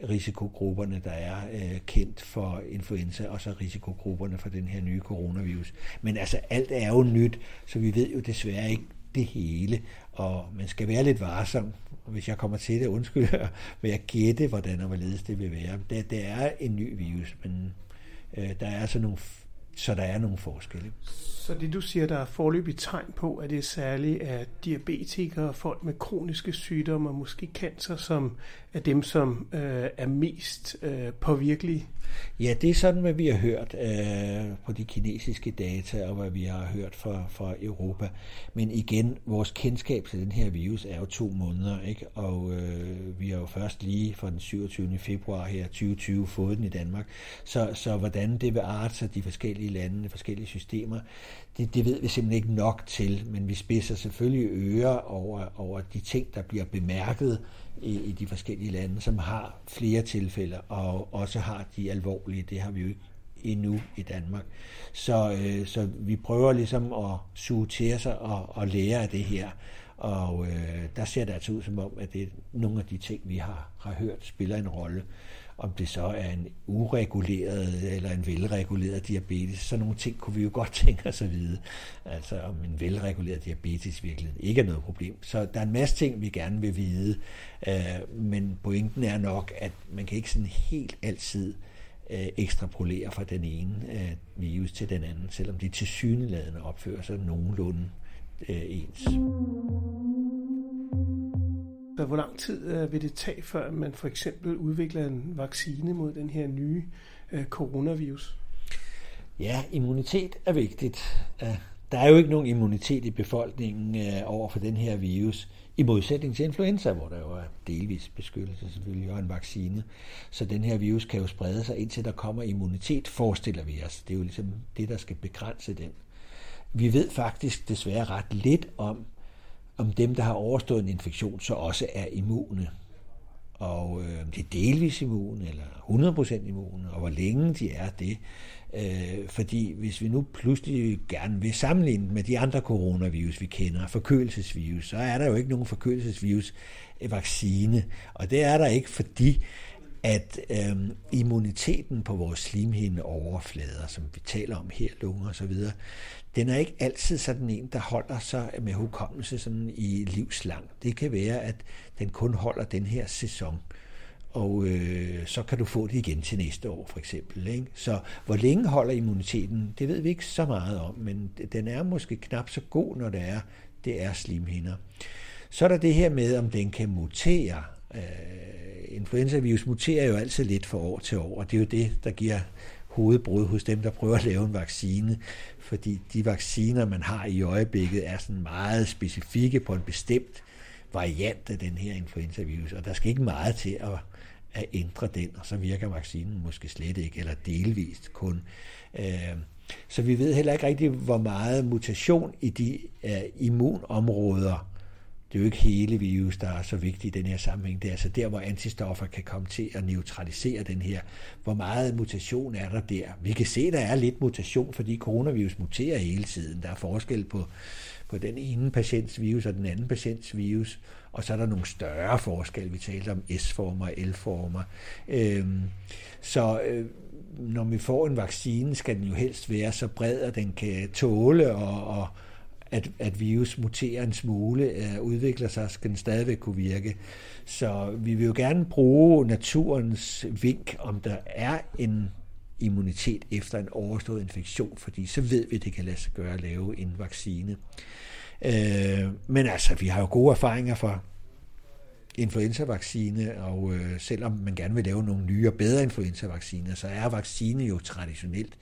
risikogrupperne, der er øh, kendt for influenza, og så risikogrupperne for den her nye coronavirus. Men altså alt er jo nyt, så vi ved jo desværre ikke det hele, og man skal være lidt varsom, hvis jeg kommer til det, undskyld, vil jeg gætte, hvordan og hvorledes det vil være. Det, det er en ny virus, men øh, der er altså nogle, så der er nogle forskelle. Så det du siger, der er forløbig tegn på, at det er særligt at diabetikere og folk med kroniske sygdomme og måske cancer, som er dem, som øh, er mest øh, påvirkelige? Ja, det er sådan, hvad vi har hørt øh, på de kinesiske data, og hvad vi har hørt fra, fra Europa. Men igen, vores kendskab til den her virus er jo to måneder, ikke? og øh, vi har jo først lige fra den 27. februar her 2020 fået den i Danmark. Så, så hvordan det vil arte sig de forskellige lande, forskellige systemer, det, det ved vi simpelthen ikke nok til, men vi spidser selvfølgelig ører over, over de ting, der bliver bemærket i, i de forskellige lande, som har flere tilfælde, og også har de alvorlige. Det har vi jo ikke endnu i Danmark. Så, øh, så vi prøver ligesom at suge til os og, og lære af det her. Og øh, der ser det altså ud som om, at det er nogle af de ting, vi har, har hørt, spiller en rolle. Om det så er en ureguleret eller en velreguleret diabetes, så nogle ting kunne vi jo godt tænke os at vide. Altså om en velreguleret diabetes virkelig ikke er noget problem. Så der er en masse ting, vi gerne vil vide, øh, men pointen er nok, at man kan ikke sådan helt altid øh, ekstrapolere fra den ene øh, virus til den anden, selvom de tilsyneladende opfører sig nogenlunde øh, ens. Så hvor lang tid øh, vil det tage, før man for eksempel udvikler en vaccine mod den her nye øh, coronavirus? Ja, immunitet er vigtigt. Der er jo ikke nogen immunitet i befolkningen øh, over for den her virus, i modsætning til influenza, hvor der jo er delvis beskyttelse selvfølgelig og en vaccine. Så den her virus kan jo sprede sig, indtil der kommer immunitet, forestiller vi os. Det er jo ligesom det, der skal begrænse den. Vi ved faktisk desværre ret lidt om, om dem, der har overstået en infektion, så også er immune. Og øh, de er delvis immune, eller 100% immune, og hvor længe de er det. Øh, fordi hvis vi nu pludselig gerne vil sammenligne med de andre coronavirus, vi kender, forkølelsesvirus, så er der jo ikke nogen forkølelsesvirus øh, vaccine. Og det er der ikke, fordi at øh, immuniteten på vores slimhinde overflader, som vi taler om her, lunger og så videre, den er ikke altid sådan en, der holder sig med hukommelse sådan i livslang. Det kan være, at den kun holder den her sæson og øh, så kan du få det igen til næste år for eksempel. Ikke? Så hvor længe holder immuniteten, det ved vi ikke så meget om, men den er måske knap så god, når det er, det er slimhinder. Så er der det her med, om den kan mutere. Øh, influenzavirus muterer jo altid lidt fra år til år, og det er jo det, der giver hovedbrud hos dem, der prøver at lave en vaccine, fordi de vacciner, man har i øjeblikket, er sådan meget specifikke på en bestemt variant af den her influenzavirus, og der skal ikke meget til at at ændre den, og så virker vaccinen måske slet ikke, eller delvist kun. Øh, så vi ved heller ikke rigtig, hvor meget mutation i de øh, immunområder, det er jo ikke hele virus, der er så vigtig i den her sammenhæng. Det er altså der, hvor antistoffer kan komme til at neutralisere den her. Hvor meget mutation er der der? Vi kan se, der er lidt mutation, fordi coronavirus muterer hele tiden. Der er forskel på, på den ene patients virus og den anden patients virus. Og så er der nogle større forskel. Vi talte om S-former og L-former. Øhm, så øh, når vi får en vaccine, skal den jo helst være så bred, at den kan tåle og, og at, at virus muterer en smule, øh, udvikler sig, skal den stadigvæk kunne virke. Så vi vil jo gerne bruge naturens vink, om der er en immunitet efter en overstået infektion, fordi så ved vi, at det kan lade sig gøre at lave en vaccine. Øh, men altså, vi har jo gode erfaringer fra influenza-vaccine, og øh, selvom man gerne vil lave nogle nye og bedre influenza-vacciner, så er vaccine jo traditionelt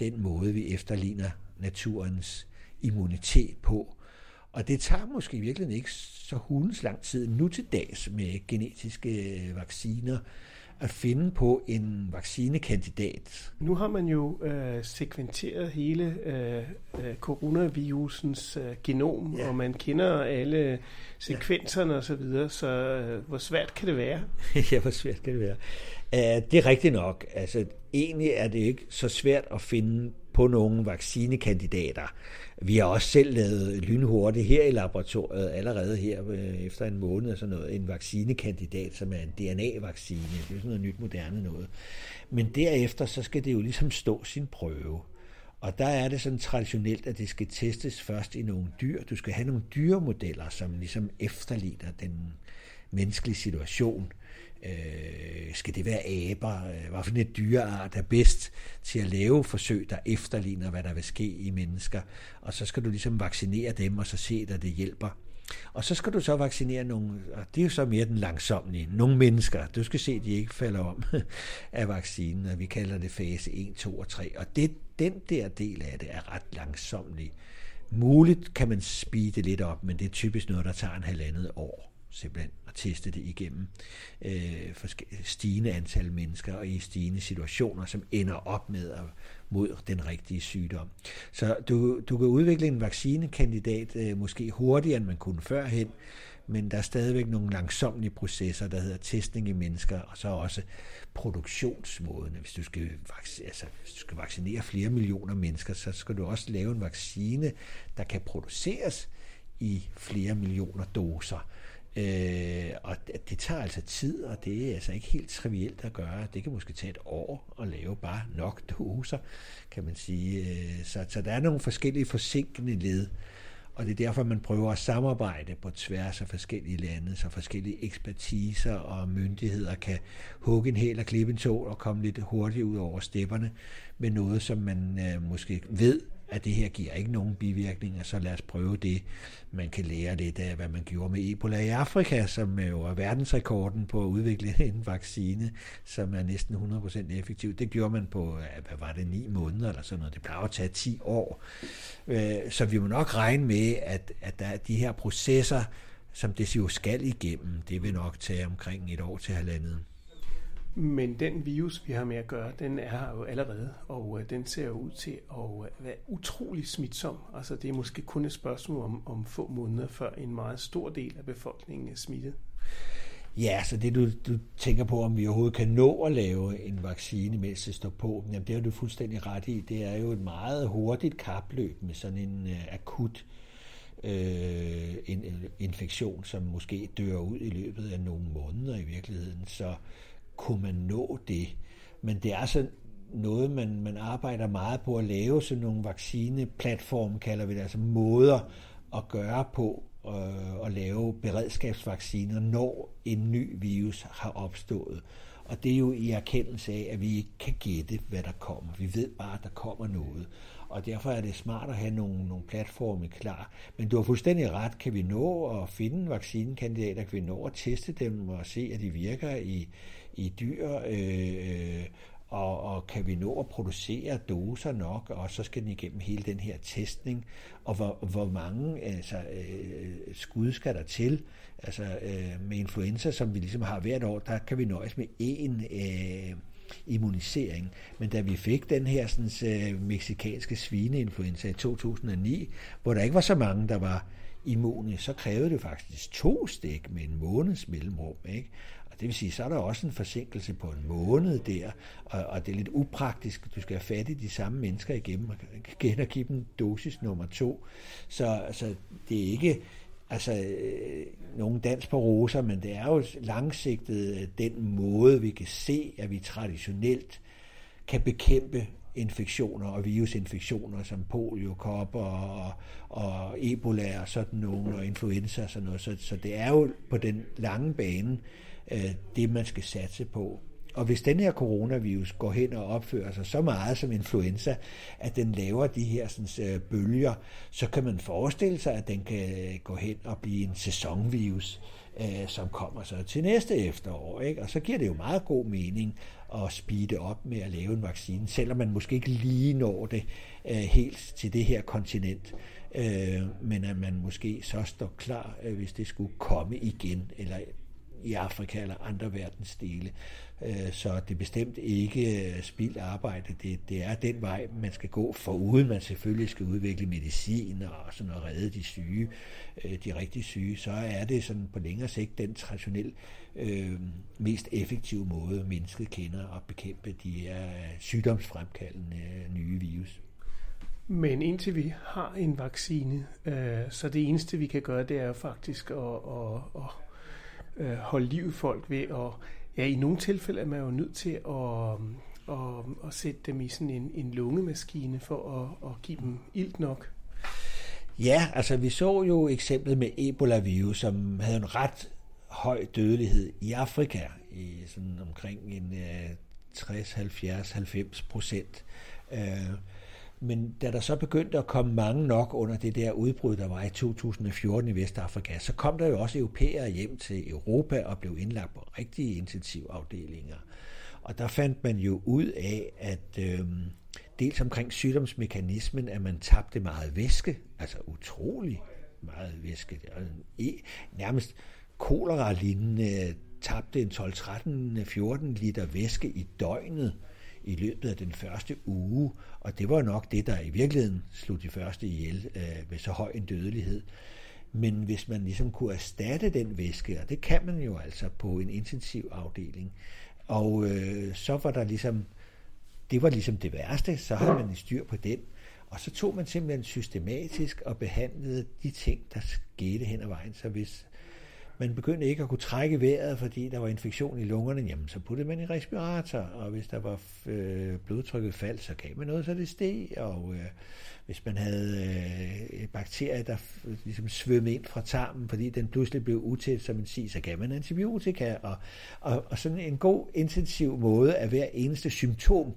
den måde, vi efterligner naturens immunitet på. Og det tager måske i virkeligheden ikke så hundens lang tid nu til dags med genetiske vacciner, at finde på en vaccinekandidat. Nu har man jo øh, sekventeret hele øh, øh, coronavirusens øh, genom, ja. og man kender alle sekvenserne ja. osv., så, videre, så øh, hvor svært kan det være? ja, hvor svært kan det være? Uh, det er rigtigt nok. Altså, egentlig er det ikke så svært at finde på nogle vaccinekandidater. Vi har også selv lavet lynhurtigt her i laboratoriet, allerede her øh, efter en måned, sådan noget, en vaccinekandidat, som er en DNA-vaccine. Det er sådan noget nyt moderne noget. Men derefter, så skal det jo ligesom stå sin prøve. Og der er det sådan traditionelt, at det skal testes først i nogle dyr. Du skal have nogle dyremodeller, som ligesom efterligner den menneskelige situation. Øh, skal det være aber? Øh, hvad for et dyreart er bedst til at lave forsøg, der efterligner, hvad der vil ske i mennesker? Og så skal du ligesom vaccinere dem, og så se, at det hjælper. Og så skal du så vaccinere nogle, og det er jo så mere den langsomlige, nogle mennesker. Du skal se, at de ikke falder om af vaccinen, og vi kalder det fase 1, 2 og 3. Og det, den der del af det er ret langsomlig. Muligt kan man speede lidt op, men det er typisk noget, der tager en halvandet år simpelthen at teste det igennem øh, stigende antal mennesker og i stigende situationer, som ender op med at mod den rigtige sygdom. Så du, du kan udvikle en vaccinekandidat øh, måske hurtigere, end man kunne førhen, men der er stadigvæk nogle langsomlige processer, der hedder testning i mennesker, og så også produktionsmåden. Hvis du skal, altså, hvis du skal vaccinere flere millioner mennesker, så skal du også lave en vaccine, der kan produceres i flere millioner doser. Øh, og det tager altså tid, og det er altså ikke helt trivielt at gøre. Det kan måske tage et år at lave bare nok doser, kan man sige. Øh, så, så der er nogle forskellige forsinkende led, og det er derfor, man prøver at samarbejde på tværs af forskellige lande, så forskellige ekspertiser og myndigheder kan hugge en hæl og klippe en tål og komme lidt hurtigt ud over stepperne med noget, som man øh, måske ved at det her giver ikke nogen bivirkninger, så lad os prøve det. Man kan lære lidt af, hvad man gjorde med Ebola i Afrika, som jo er verdensrekorden på at udvikle en vaccine, som er næsten 100% effektiv. Det gjorde man på, hvad var det, 9 måneder eller sådan noget. Det plejer at tage 10 år. Øh, så vi må nok regne med, at, at der er de her processer, som det jo skal igennem, det vil nok tage omkring et år til halvandet. Men den virus, vi har med at gøre, den er her jo allerede, og øh, den ser jo ud til at øh, være utrolig smitsom. Altså det er måske kun et spørgsmål om, om få måneder, før en meget stor del af befolkningen er smittet. Ja, så det du, du tænker på, om vi overhovedet kan nå at lave en vaccine, mens det står på, jamen det har du fuldstændig ret i. Det er jo et meget hurtigt kapløb med sådan en uh, akut øh, en infektion, som måske dør ud i løbet af nogle måneder i virkeligheden. Så kunne man nå det. Men det er sådan noget, man, man arbejder meget på at lave, sådan nogle vaccineplatform, kalder vi det, altså måder at gøre på øh, at lave beredskabsvacciner, når en ny virus har opstået. Og det er jo i erkendelse af, at vi ikke kan gætte, hvad der kommer. Vi ved bare, at der kommer noget. Og derfor er det smart at have nogle, nogle platforme klar. Men du har fuldstændig ret. Kan vi nå at finde vaccinekandidater? Kan vi nå at teste dem og se, at de virker i, i dyr? Øh, og, og kan vi nå at producere doser nok, og så skal den igennem hele den her testning, og hvor, hvor mange altså, øh, skud skal der til? Altså øh, med influenza, som vi ligesom har hvert år, der kan vi nøjes med én øh, immunisering. Men da vi fik den her sådan, øh, meksikanske svineinfluenza i 2009, hvor der ikke var så mange, der var immune, så krævede det faktisk to stik med en måneds mellemrum. Ikke? Det vil sige, så er der også en forsinkelse på en måned der, og, og det er lidt upraktisk. Du skal have fat i de samme mennesker igennem, og igen og give dem dosis nummer to. Så altså, det er ikke altså, øh, nogen dans på roser, men det er jo langsigtet øh, den måde, vi kan se, at vi traditionelt kan bekæmpe infektioner og virusinfektioner som polio, kopper og, og ebola og sådan nogle, og influenza og sådan noget. Så, så det er jo på den lange bane, øh, Øh, det, man skal satse på. Og hvis den her coronavirus går hen og opfører sig så meget som influenza, at den laver de her sådan, øh, bølger, så kan man forestille sig, at den kan øh, gå hen og blive en sæsonvirus, øh, som kommer så til næste efterår. Ikke? Og så giver det jo meget god mening at speede op med at lave en vaccine, selvom man måske ikke lige når det øh, helt til det her kontinent. Øh, men at man måske så står klar, øh, hvis det skulle komme igen, eller i Afrika eller andre verdensdele. Øh, så det er bestemt ikke øh, spild arbejde. Det, det er den vej, man skal gå, foruden man selvfølgelig skal udvikle medicin og sådan at redde de syge, øh, de rigtig syge, så er det sådan på længere sigt den traditionelt øh, mest effektive måde, mennesket kender at bekæmpe de her sygdomsfremkaldende nye virus. Men indtil vi har en vaccine, øh, så det eneste vi kan gøre, det er faktisk at, at, at øh, holde liv i folk ved at, ja, i nogle tilfælde er man jo nødt til at, øh, at, at sætte dem i sådan en, en lungemaskine for at, at give dem ilt nok. Ja, altså vi så jo eksemplet med Ebola-virus, som havde en ret høj dødelighed i Afrika, i sådan omkring en øh, 60, 70, 90 procent. Øh, men da der så begyndte at komme mange nok under det der udbrud, der var i 2014 i Vestafrika, så kom der jo også europæere hjem til Europa og blev indlagt på rigtige intensivafdelinger. Og der fandt man jo ud af, at øh, dels omkring sygdomsmekanismen, at man tabte meget væske, altså utrolig meget væske. E, nærmest kolera-lignende tabte en 12-13-14 liter væske i døgnet i løbet af den første uge, og det var nok det, der i virkeligheden slog de første ihjel øh, med så høj en dødelighed. Men hvis man ligesom kunne erstatte den væske, og det kan man jo altså på en intensiv afdeling, og øh, så var der ligesom, det var ligesom det værste, så havde man styr på den, og så tog man simpelthen systematisk og behandlede de ting, der skete hen ad vejen. Så hvis man begyndte ikke at kunne trække vejret, fordi der var infektion i lungerne, jamen så puttede man i respirator, og hvis der var øh, blodtrykket fald, så gav man noget, så det steg, og øh, hvis man havde øh, bakterier, der ligesom svømmede ind fra tarmen, fordi den pludselig blev utæt som en siger, så gav man antibiotika, og, og, og sådan en god intensiv måde af hver eneste symptom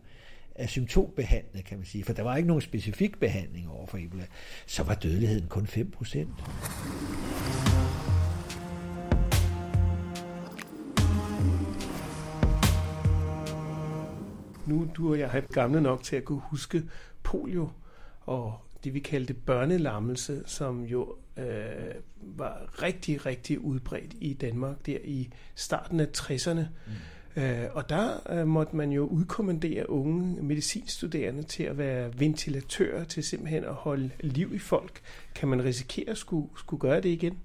er symptombehandlet, kan man sige, for der var ikke nogen specifik behandling over for Ebola, så var dødeligheden kun 5 procent. Nu du og jeg er gamle nok til at kunne huske polio og det vi kaldte børnelammelse, som jo øh, var rigtig, rigtig udbredt i Danmark der i starten af 60'erne. Mm. Øh, og der øh, måtte man jo udkommandere unge medicinstuderende til at være ventilatører, til simpelthen at holde liv i folk. Kan man risikere at skulle, skulle gøre det igen?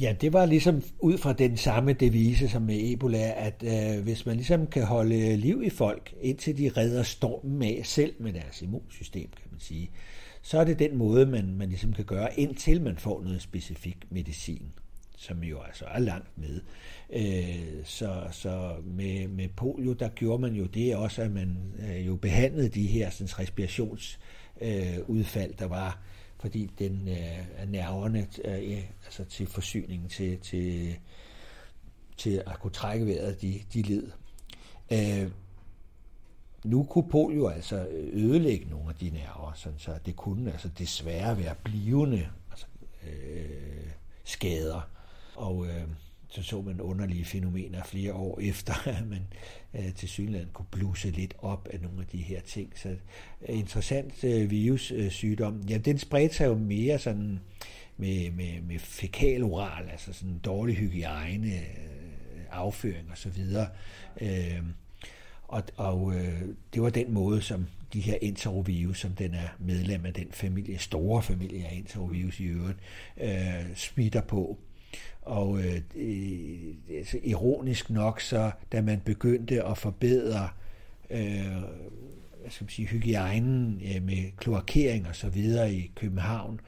Ja, det var ligesom ud fra den samme devise som med Ebola, at øh, hvis man ligesom kan holde liv i folk, indtil de redder stormen af selv med deres immunsystem, kan man sige, så er det den måde, man, man ligesom kan gøre, indtil man får noget specifik medicin. som jo altså er langt med. Øh, så så med, med polio, der gjorde man jo det også, at man øh, jo behandlede de her sådan, respirationsudfald, øh, der var, fordi den øh, nerverne øh, altså til forsyningen til, til, til at kunne trække vejret, de, de led. Øh, nu kunne polio altså ødelægge nogle af de nerver, sådan så det kunne altså desværre være blivende altså, øh, skader. Og øh, så så man underlige fænomener flere år efter, at man øh, til synligheden kunne bluse lidt op af nogle af de her ting. Så øh, interessant øh, virussygdom. Øh, ja, den spredte sig jo mere sådan med, med, med fekaloral, altså sådan dårlig hygiejne, øh, afføring og så videre. Øh, og, og øh, det var den måde, som de her enterovirus, som den er medlem af den familie, store familie af enterovirus i øvrigt, øh, smitter på. Og øh, øh, altså, ironisk nok, så da man begyndte at forbedre øh, hvad skal man sige, hygiejnen øh, med kloakering og så videre i København,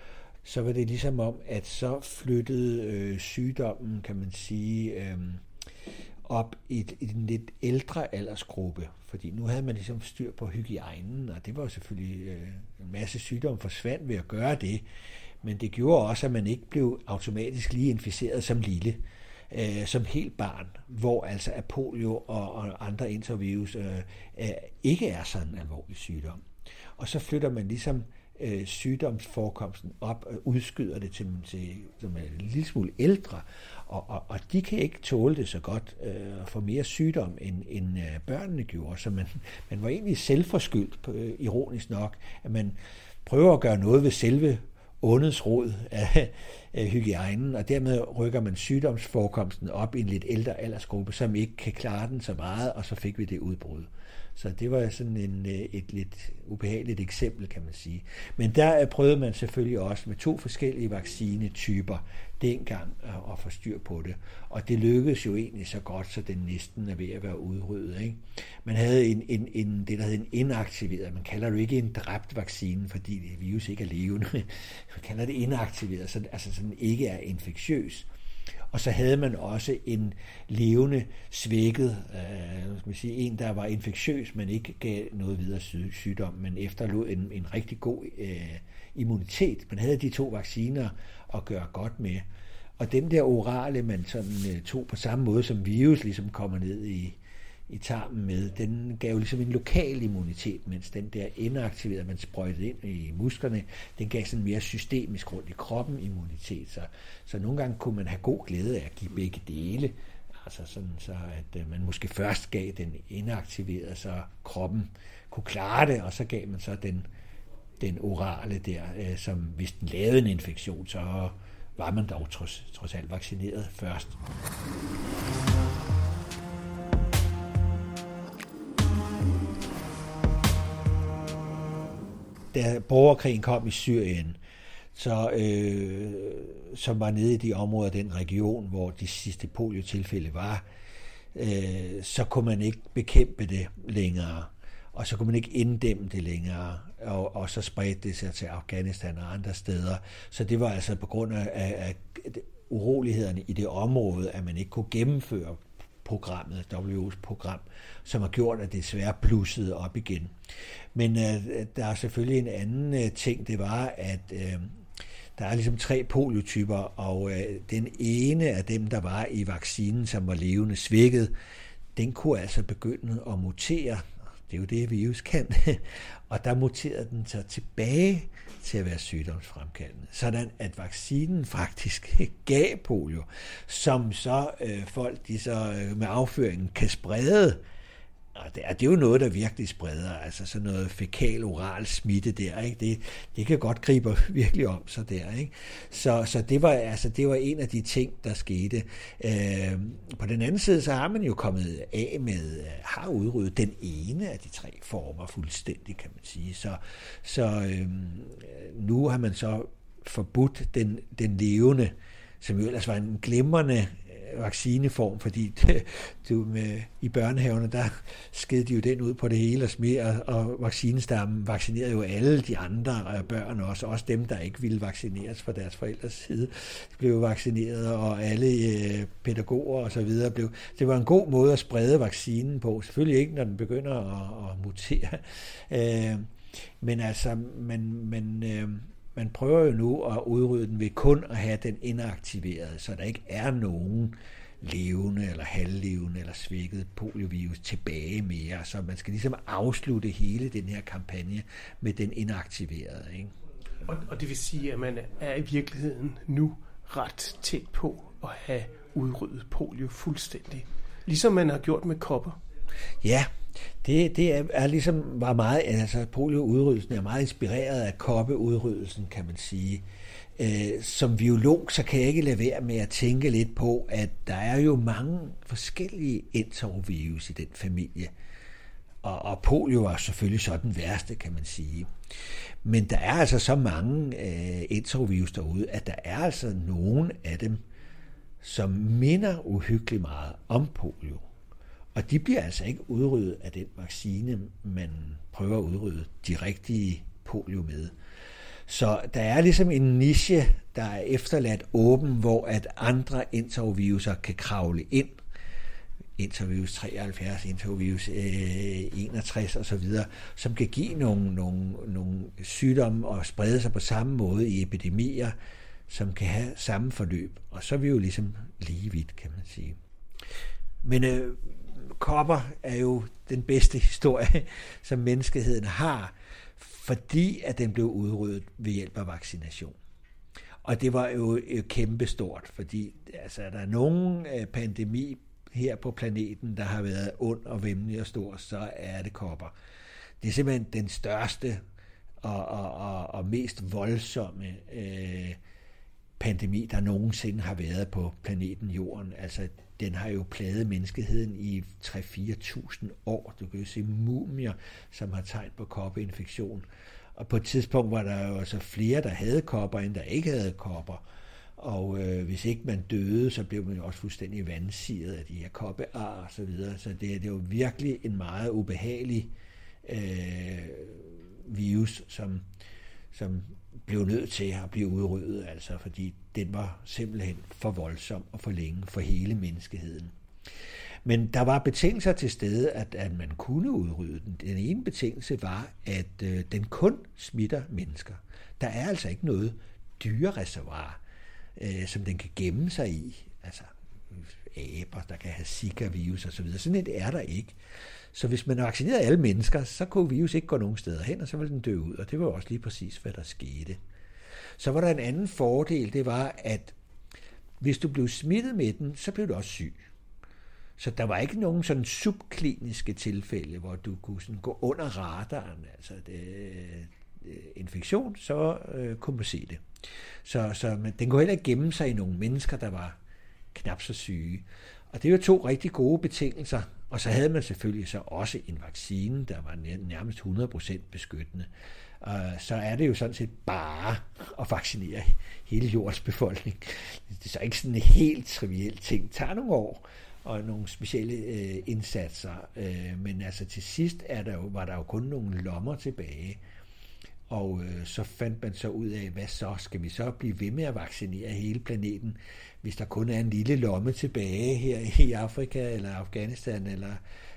så var det ligesom om, at så flyttede øh, sygdommen, kan man sige, øh, op i, et, i en lidt ældre aldersgruppe, fordi nu havde man ligesom styr på hygiejnen, og det var jo selvfølgelig øh, en masse sygdomme forsvandt ved at gøre det, men det gjorde også, at man ikke blev automatisk lige inficeret som lille, øh, som helt barn, hvor altså at polio og, og andre intervirus øh, øh, ikke er sådan en alvorlig sygdom. Og så flytter man ligesom øh, sygdomsforekomsten op og udskyder det til, til som er en lille smule ældre, og, og, og de kan ikke tåle det så godt øh, for mere sygdom, end, end øh, børnene gjorde. Så man, man var egentlig selvforskyldt, øh, ironisk nok, at man prøver at gøre noget ved selve ondets rod af, hygiejnen, og dermed rykker man sygdomsforekomsten op i en lidt ældre aldersgruppe, som ikke kan klare den så meget, og så fik vi det udbrud. Så det var sådan en, øh, et lidt ubehageligt eksempel, kan man sige. Men der øh, prøvede man selvfølgelig også med to forskellige vaccinetyper dengang øh, at få styr på det. Og det lykkedes jo egentlig så godt, så den næsten er ved at være udryddet. Ikke? Man havde en, en, en, det, der hed en inaktiveret, man kalder det ikke en dræbt vaccine, fordi det virus ikke er levende, man kalder det inaktiveret, så, altså sådan ikke er infektiøs. Og så havde man også en levende svækket, øh, skal man sige, en, der var infektiøs, men ikke gav noget videre sygdom, men efterlod en, en rigtig god øh, immunitet. Man havde de to vacciner at gøre godt med. Og dem der orale, man sådan øh, tog på samme måde som virus ligesom kommer ned i, i tarmen med, den gav ligesom en lokal immunitet, mens den der inaktiverede, man sprøjtede ind i musklerne, den gav sådan mere systemisk rundt i kroppen immunitet. Så, så nogle gange kunne man have god glæde af at give begge dele, altså sådan så, at øh, man måske først gav den inaktiverede, så kroppen kunne klare det, og så gav man så den, den orale der, øh, som hvis den lavede en infektion, så var man dog trods, trods alt vaccineret først. da borgerkrigen kom i Syrien, så, øh, som var nede i de områder, den region, hvor de sidste poliotilfælde var, øh, så kunne man ikke bekæmpe det længere, og så kunne man ikke inddæmme det længere, og, og så spredte det sig til Afghanistan og andre steder. Så det var altså på grund af, af urolighederne i det område, at man ikke kunne gennemføre programmet, WHO's program, som har gjort, at det desværre blussede op igen. Men øh, der er selvfølgelig en anden øh, ting, det var, at øh, der er ligesom tre poliotyper, og øh, den ene af dem, der var i vaccinen, som var levende svækket, den kunne altså begynde at mutere. Det er jo det, virus kan. og der muterede den så tilbage til at være sygdomsfremkaldende. Sådan at vaccinen faktisk gav polio, som så øh, folk de så øh, med afføringen kan sprede og det er, det er jo noget, der virkelig spreder, altså sådan noget fekal-oral smitte der, ikke? Det, det kan godt gribe virkelig om sig der, ikke? Så, så det, var, altså, det var en af de ting, der skete. Øh, på den anden side, så har man jo kommet af med, øh, har udryddet den ene af de tre former fuldstændig, kan man sige. Så, så øh, nu har man så forbudt den, den levende, som jo ellers var en glimrende vaccineform, fordi du med, i børnehaverne, der sked de jo den ud på det hele og smed, og, og vaccinestammen vaccinerede jo alle de andre øh, børn også, også dem, der ikke ville vaccineres fra deres forældres side. De blev vaccineret, og alle øh, pædagoger og så videre blev... Det var en god måde at sprede vaccinen på. Selvfølgelig ikke, når den begynder at, at mutere. Øh, men altså, man, man, øh, man prøver jo nu at udrydde den ved kun at have den inaktiveret, så der ikke er nogen levende eller halvlevende eller svækket poliovirus tilbage mere. Så man skal ligesom afslutte hele den her kampagne med den inaktiverede. Ikke? Og, og det vil sige, at man er i virkeligheden nu ret tæt på at have udryddet polio fuldstændig. Ligesom man har gjort med kopper. Ja, det, det er, er ligesom var meget, altså polioudryddelsen er meget inspireret af koppeudryddelsen, kan man sige. Øh, som biolog, så kan jeg ikke lade være med at tænke lidt på, at der er jo mange forskellige enterovirus i den familie. Og, og polio var selvfølgelig så den værste, kan man sige. Men der er altså så mange øh, enterovirus derude, at der er altså nogen af dem, som minder uhyggeligt meget om polio. Og de bliver altså ikke udryddet af den vaccine, man prøver at udrydde de rigtige polio med. Så der er ligesom en niche, der er efterladt åben, hvor at andre enteroviruser kan kravle ind. Enterovirus 73, enterovirus øh, 61 osv., som kan give nogle, nogle, nogle sygdomme og sprede sig på samme måde i epidemier, som kan have samme forløb. Og så er vi jo ligesom lige vidt, kan man sige. Men øh, kopper er jo den bedste historie, som menneskeheden har, fordi at den blev udryddet ved hjælp af vaccination. Og det var jo kæmpestort, fordi altså, der er nogen øh, pandemi her på planeten, der har været ond og vemmelig og stor, så er det kopper. Det er simpelthen den største og, og, og, og mest voldsomme øh, pandemi, der nogensinde har været på planeten Jorden. Altså, den har jo plaget menneskeheden i 3-4.000 år. Du kan jo se mumier, som har tegn på kopperinfektion. Og på et tidspunkt var der jo altså flere, der havde kopper, end der ikke havde kopper. Og øh, hvis ikke man døde, så blev man jo også fuldstændig vandsiget af de her koppear og så videre. Så det, det er jo virkelig en meget ubehagelig øh, virus, som, som blev nødt til at blive udryddet, altså fordi den var simpelthen for voldsom og for længe for hele menneskeheden. Men der var betingelser til stede, at, at man kunne udrydde den. Den ene betingelse var, at øh, den kun smitter mennesker. Der er altså ikke noget dyrereservoir, øh, som den kan gemme sig i. Altså øh, aber, der kan have Zika-virus osv. Sådan et er der ikke. Så hvis man vaccinerede alle mennesker, så kunne virus ikke gå nogen steder hen, og så ville den dø ud. Og det var også lige præcis, hvad der skete. Så var der en anden fordel, det var, at hvis du blev smittet med den, så blev du også syg. Så der var ikke nogen sådan subkliniske tilfælde, hvor du kunne sådan gå under radaren, altså det, øh, øh, infektion, så øh, kunne man se det. Så, så men den kunne heller ikke gemme sig i nogle mennesker, der var knap så syge. Og det var to rigtig gode betingelser. Og så havde man selvfølgelig så også en vaccine, der var nærmest 100% beskyttende. Øh, så er det jo sådan set bare at vaccinere hele jordens befolkning. Det er så ikke sådan en helt triviel ting. Det tager nogle år og nogle specielle øh, indsatser. Øh, men altså til sidst er der jo, var der jo kun nogle lommer tilbage. Og øh, så fandt man så ud af, hvad så? Skal vi så blive ved med at vaccinere hele planeten, hvis der kun er en lille lomme tilbage her i Afrika, eller Afghanistan, eller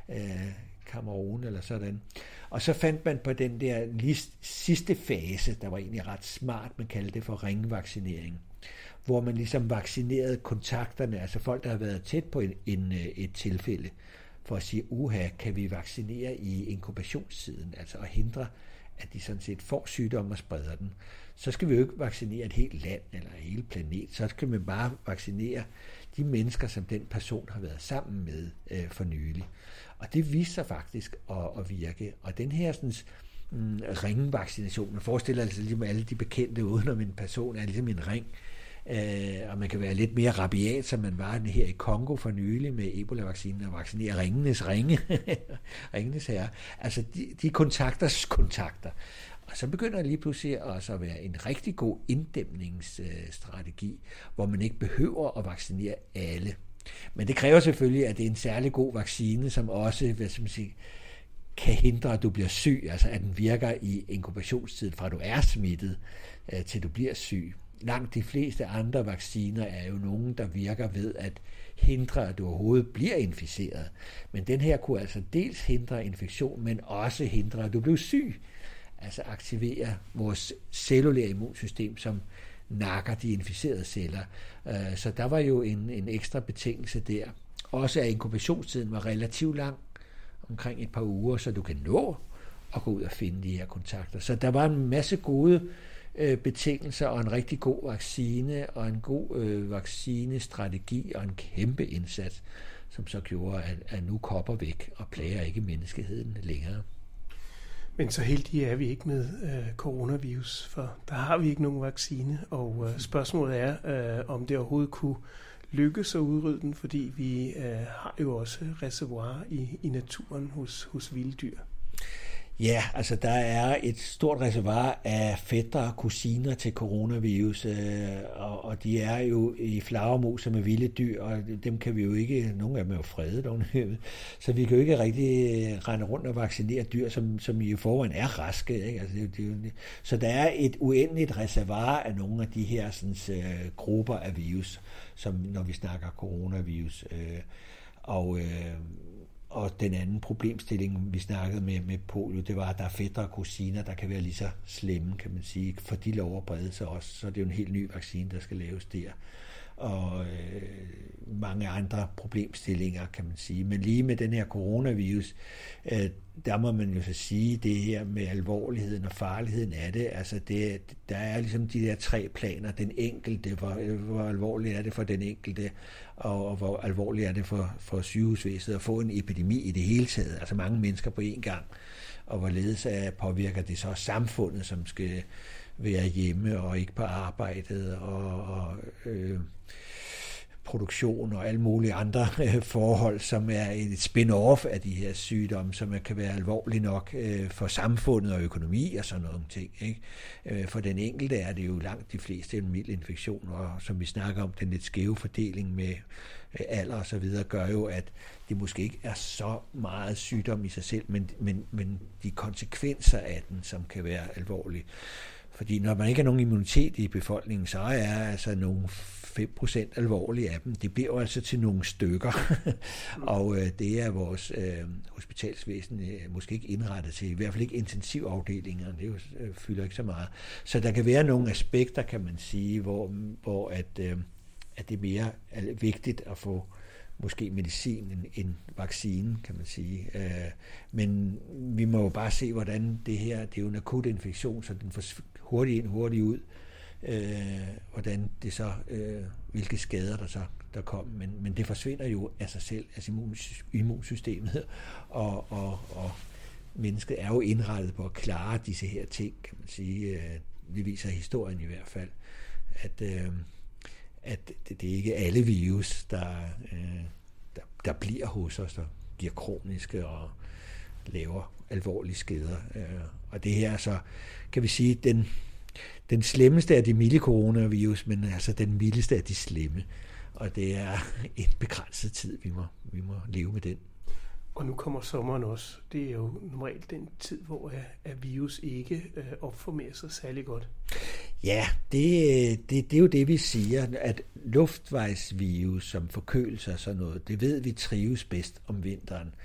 øh, Kamerun, eller sådan. Og så fandt man på den der list, sidste fase, der var egentlig ret smart, man kaldte det for ringvaccinering, hvor man ligesom vaccinerede kontakterne, altså folk, der har været tæt på en, en, øh, et tilfælde, for at sige, uha, kan vi vaccinere i inkubationstiden, altså at hindre at de sådan set får sygdomme og spreder den, så skal vi jo ikke vaccinere et helt land eller et hel planet. Så skal man bare vaccinere de mennesker, som den person har været sammen med øh, for nylig. Og det viser sig faktisk at, at virke. Og den her sådan, mm, ringvaccination, man forestiller sig ligesom alle de bekendte udenom en person, er ligesom en ring, Øh, Øh, og man kan være lidt mere rabiat, som man var her i Kongo for nylig med Ebola-vaccinen og vaccinere ringenes ringe. ringenes herre. Altså de, de kontakters kontakter. Og så begynder det lige pludselig også at være en rigtig god inddæmningsstrategi, hvor man ikke behøver at vaccinere alle. Men det kræver selvfølgelig, at det er en særlig god vaccine, som også hvad skal man sige, kan hindre, at du bliver syg, altså at den virker i inkubationstiden fra du er smittet, øh, til du bliver syg. Langt de fleste andre vacciner er jo nogen, der virker ved at hindre, at du overhovedet bliver inficeret. Men den her kunne altså dels hindre infektion, men også hindre, at du blev syg. Altså aktivere vores cellulære immunsystem, som nakker de inficerede celler. Øh, så der var jo en, en ekstra betingelse der. Også at inkubationstiden var relativt lang, omkring et par uger, så du kan nå at gå ud og finde de her kontakter. Så der var en masse gode øh, Øh, betingelser og en rigtig god vaccine og en god øh, vaccinestrategi og en kæmpe indsats, som så gjorde, at, at nu kopper væk og plager ikke menneskeheden længere. Men så heldige er vi ikke med øh, coronavirus, for der har vi ikke nogen vaccine, og øh, spørgsmålet er, øh, om det overhovedet kunne lykkes at udrydde den, fordi vi øh, har jo også reservoir i, i naturen hos, hos vilddyr. Ja, altså der er et stort reservoir af fætter og kusiner til coronavirus, øh, og, og de er jo i flagermus med vilde dyr, og dem kan vi jo ikke, nogle af dem er jo fredet så vi kan jo ikke rigtig øh, rende rundt og vaccinere dyr, som, som i forvejen er raske. Ikke? Altså, det, det, så der er et uendeligt reservoir af nogle af de her sådan, øh, grupper af virus, som når vi snakker coronavirus. Øh, og øh, og den anden problemstilling, vi snakkede med, med polio, det var, at der er fætter og kusiner, der kan være lige så slemme, kan man sige, for de lov at brede sig også. Så det er jo en helt ny vaccine, der skal laves der. Og øh, mange andre problemstillinger, kan man sige. Men lige med den her coronavirus, øh, der må man jo så sige, det her med alvorligheden og farligheden af det, altså det, der er ligesom de der tre planer. Den enkelte, hvor, hvor alvorligt er det for den enkelte, og, og hvor alvorligt er det for, for sygehusvæsenet at få en epidemi i det hele taget, altså mange mennesker på én gang, og hvorledes øh, påvirker det så samfundet, som skal være hjemme og ikke på arbejdet, og, og øh, produktion og alle mulige andre øh, forhold, som er et spin-off af de her sygdomme, som kan være alvorlige nok øh, for samfundet og økonomi og sådan nogle ting. Ikke? Øh, for den enkelte er det jo langt de fleste en mild infektion, og som vi snakker om, den lidt skæve fordeling med øh, alder og så videre, gør jo, at det måske ikke er så meget sygdom i sig selv, men, men, men de konsekvenser af den, som kan være alvorlige. Fordi når man ikke har nogen immunitet i befolkningen, så er altså nogle 5% alvorlige af dem. Det bliver jo altså til nogle stykker, og øh, det er vores øh, hospitalsvæsen øh, måske ikke indrettet til, i hvert fald ikke intensivafdelinger, det jo, øh, fylder ikke så meget. Så der kan være nogle aspekter, kan man sige, hvor, hvor at, øh, at det er mere vigtigt at få måske medicin end, end vaccine, kan man sige. Øh, men vi må jo bare se, hvordan det her, det er jo en akut infektion, så den får hurtigt ind, hurtigt ud øh, hvordan det så, øh, hvilke skader der så der kom. Men, men det forsvinder jo af sig selv, altså immunsystemet, og, og, og mennesket er jo indrettet på at klare disse her ting, kan man sige. Øh, det viser historien i hvert fald, at, øh, at det, det er ikke alle virus, der, øh, der, der bliver hos os, der giver kroniske og laver alvorlige skader. Øh, og det her så, kan vi sige, den, den slemmeste af de milde coronavirus, men altså den mildeste af de slemme. Og det er en begrænset tid, vi må, vi må leve med den. Og nu kommer sommeren også. Det er jo normalt den tid, hvor øh, at virus ikke øh, opformerer sig særlig godt. Ja, det, øh, det, det er jo det, vi siger, at luftvejsvirus som forkølelse og sådan noget, det ved vi trives bedst om vinteren.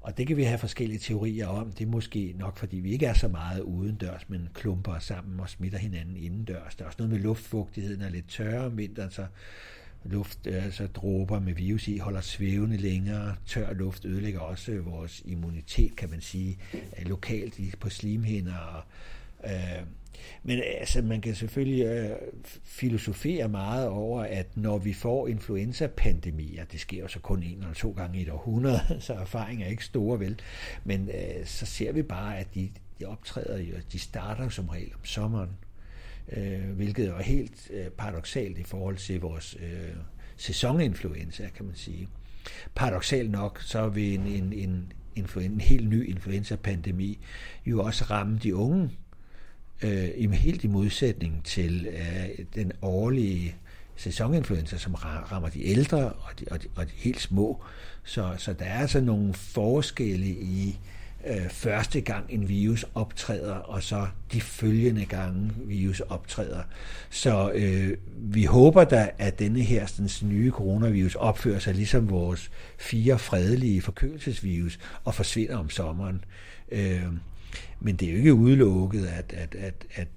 Og det kan vi have forskellige teorier om. Det er måske nok, fordi vi ikke er så meget udendørs, men klumper sammen og smitter hinanden indendørs. Der er også noget med luftfugtigheden er lidt tørre om vinteren, så luft, øh, altså dråber med virus i holder svævende længere. Tør luft ødelægger også vores immunitet, kan man sige, øh, lokalt på slimhinder og øh, men altså, man kan selvfølgelig øh, filosofere meget over, at når vi får influenza-pandemier, det sker jo så kun en eller to gange i et århundrede, så erfaringen er ikke store vel, men øh, så ser vi bare, at de, de optræder jo, de starter som regel om sommeren, øh, hvilket er helt øh, paradoxalt i forhold til vores øh, sæsoninfluenza, kan man sige. Paradoxalt nok, så vi en, en, en, en, en helt ny influenza-pandemi jo også ramme de unge øh, helt i modsætning til øh, den årlige sæsoninfluenza, som rammer de ældre og de, og de, og de helt små. Så, så der er altså nogle forskelle i øh, Øh, første gang en virus optræder, og så de følgende gange virus optræder. Så øh, vi håber da, at denne her nye coronavirus opfører sig ligesom vores fire fredelige forkølelsesvirus og forsvinder om sommeren. Øh, men det er jo ikke udelukket, at, at, at, at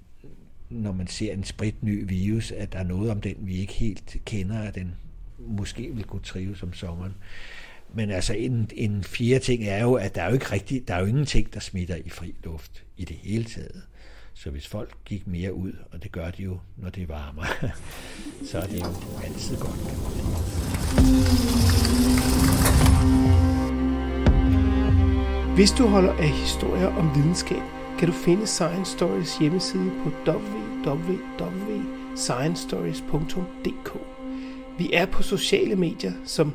når man ser en spritny virus, at der er noget om den, vi ikke helt kender, at den måske vil kunne trives om sommeren. Men altså en, en fjerde ting er jo, at der er jo ikke rigtig, der er jo ingenting, der smitter i fri luft i det hele taget. Så hvis folk gik mere ud, og det gør de jo, når det er varmere, så er det jo altid godt, kan man sige. Hvis du holder af historier om videnskab, kan du finde Science Stories hjemmeside på www.sciencestories.dk. Vi er på sociale medier som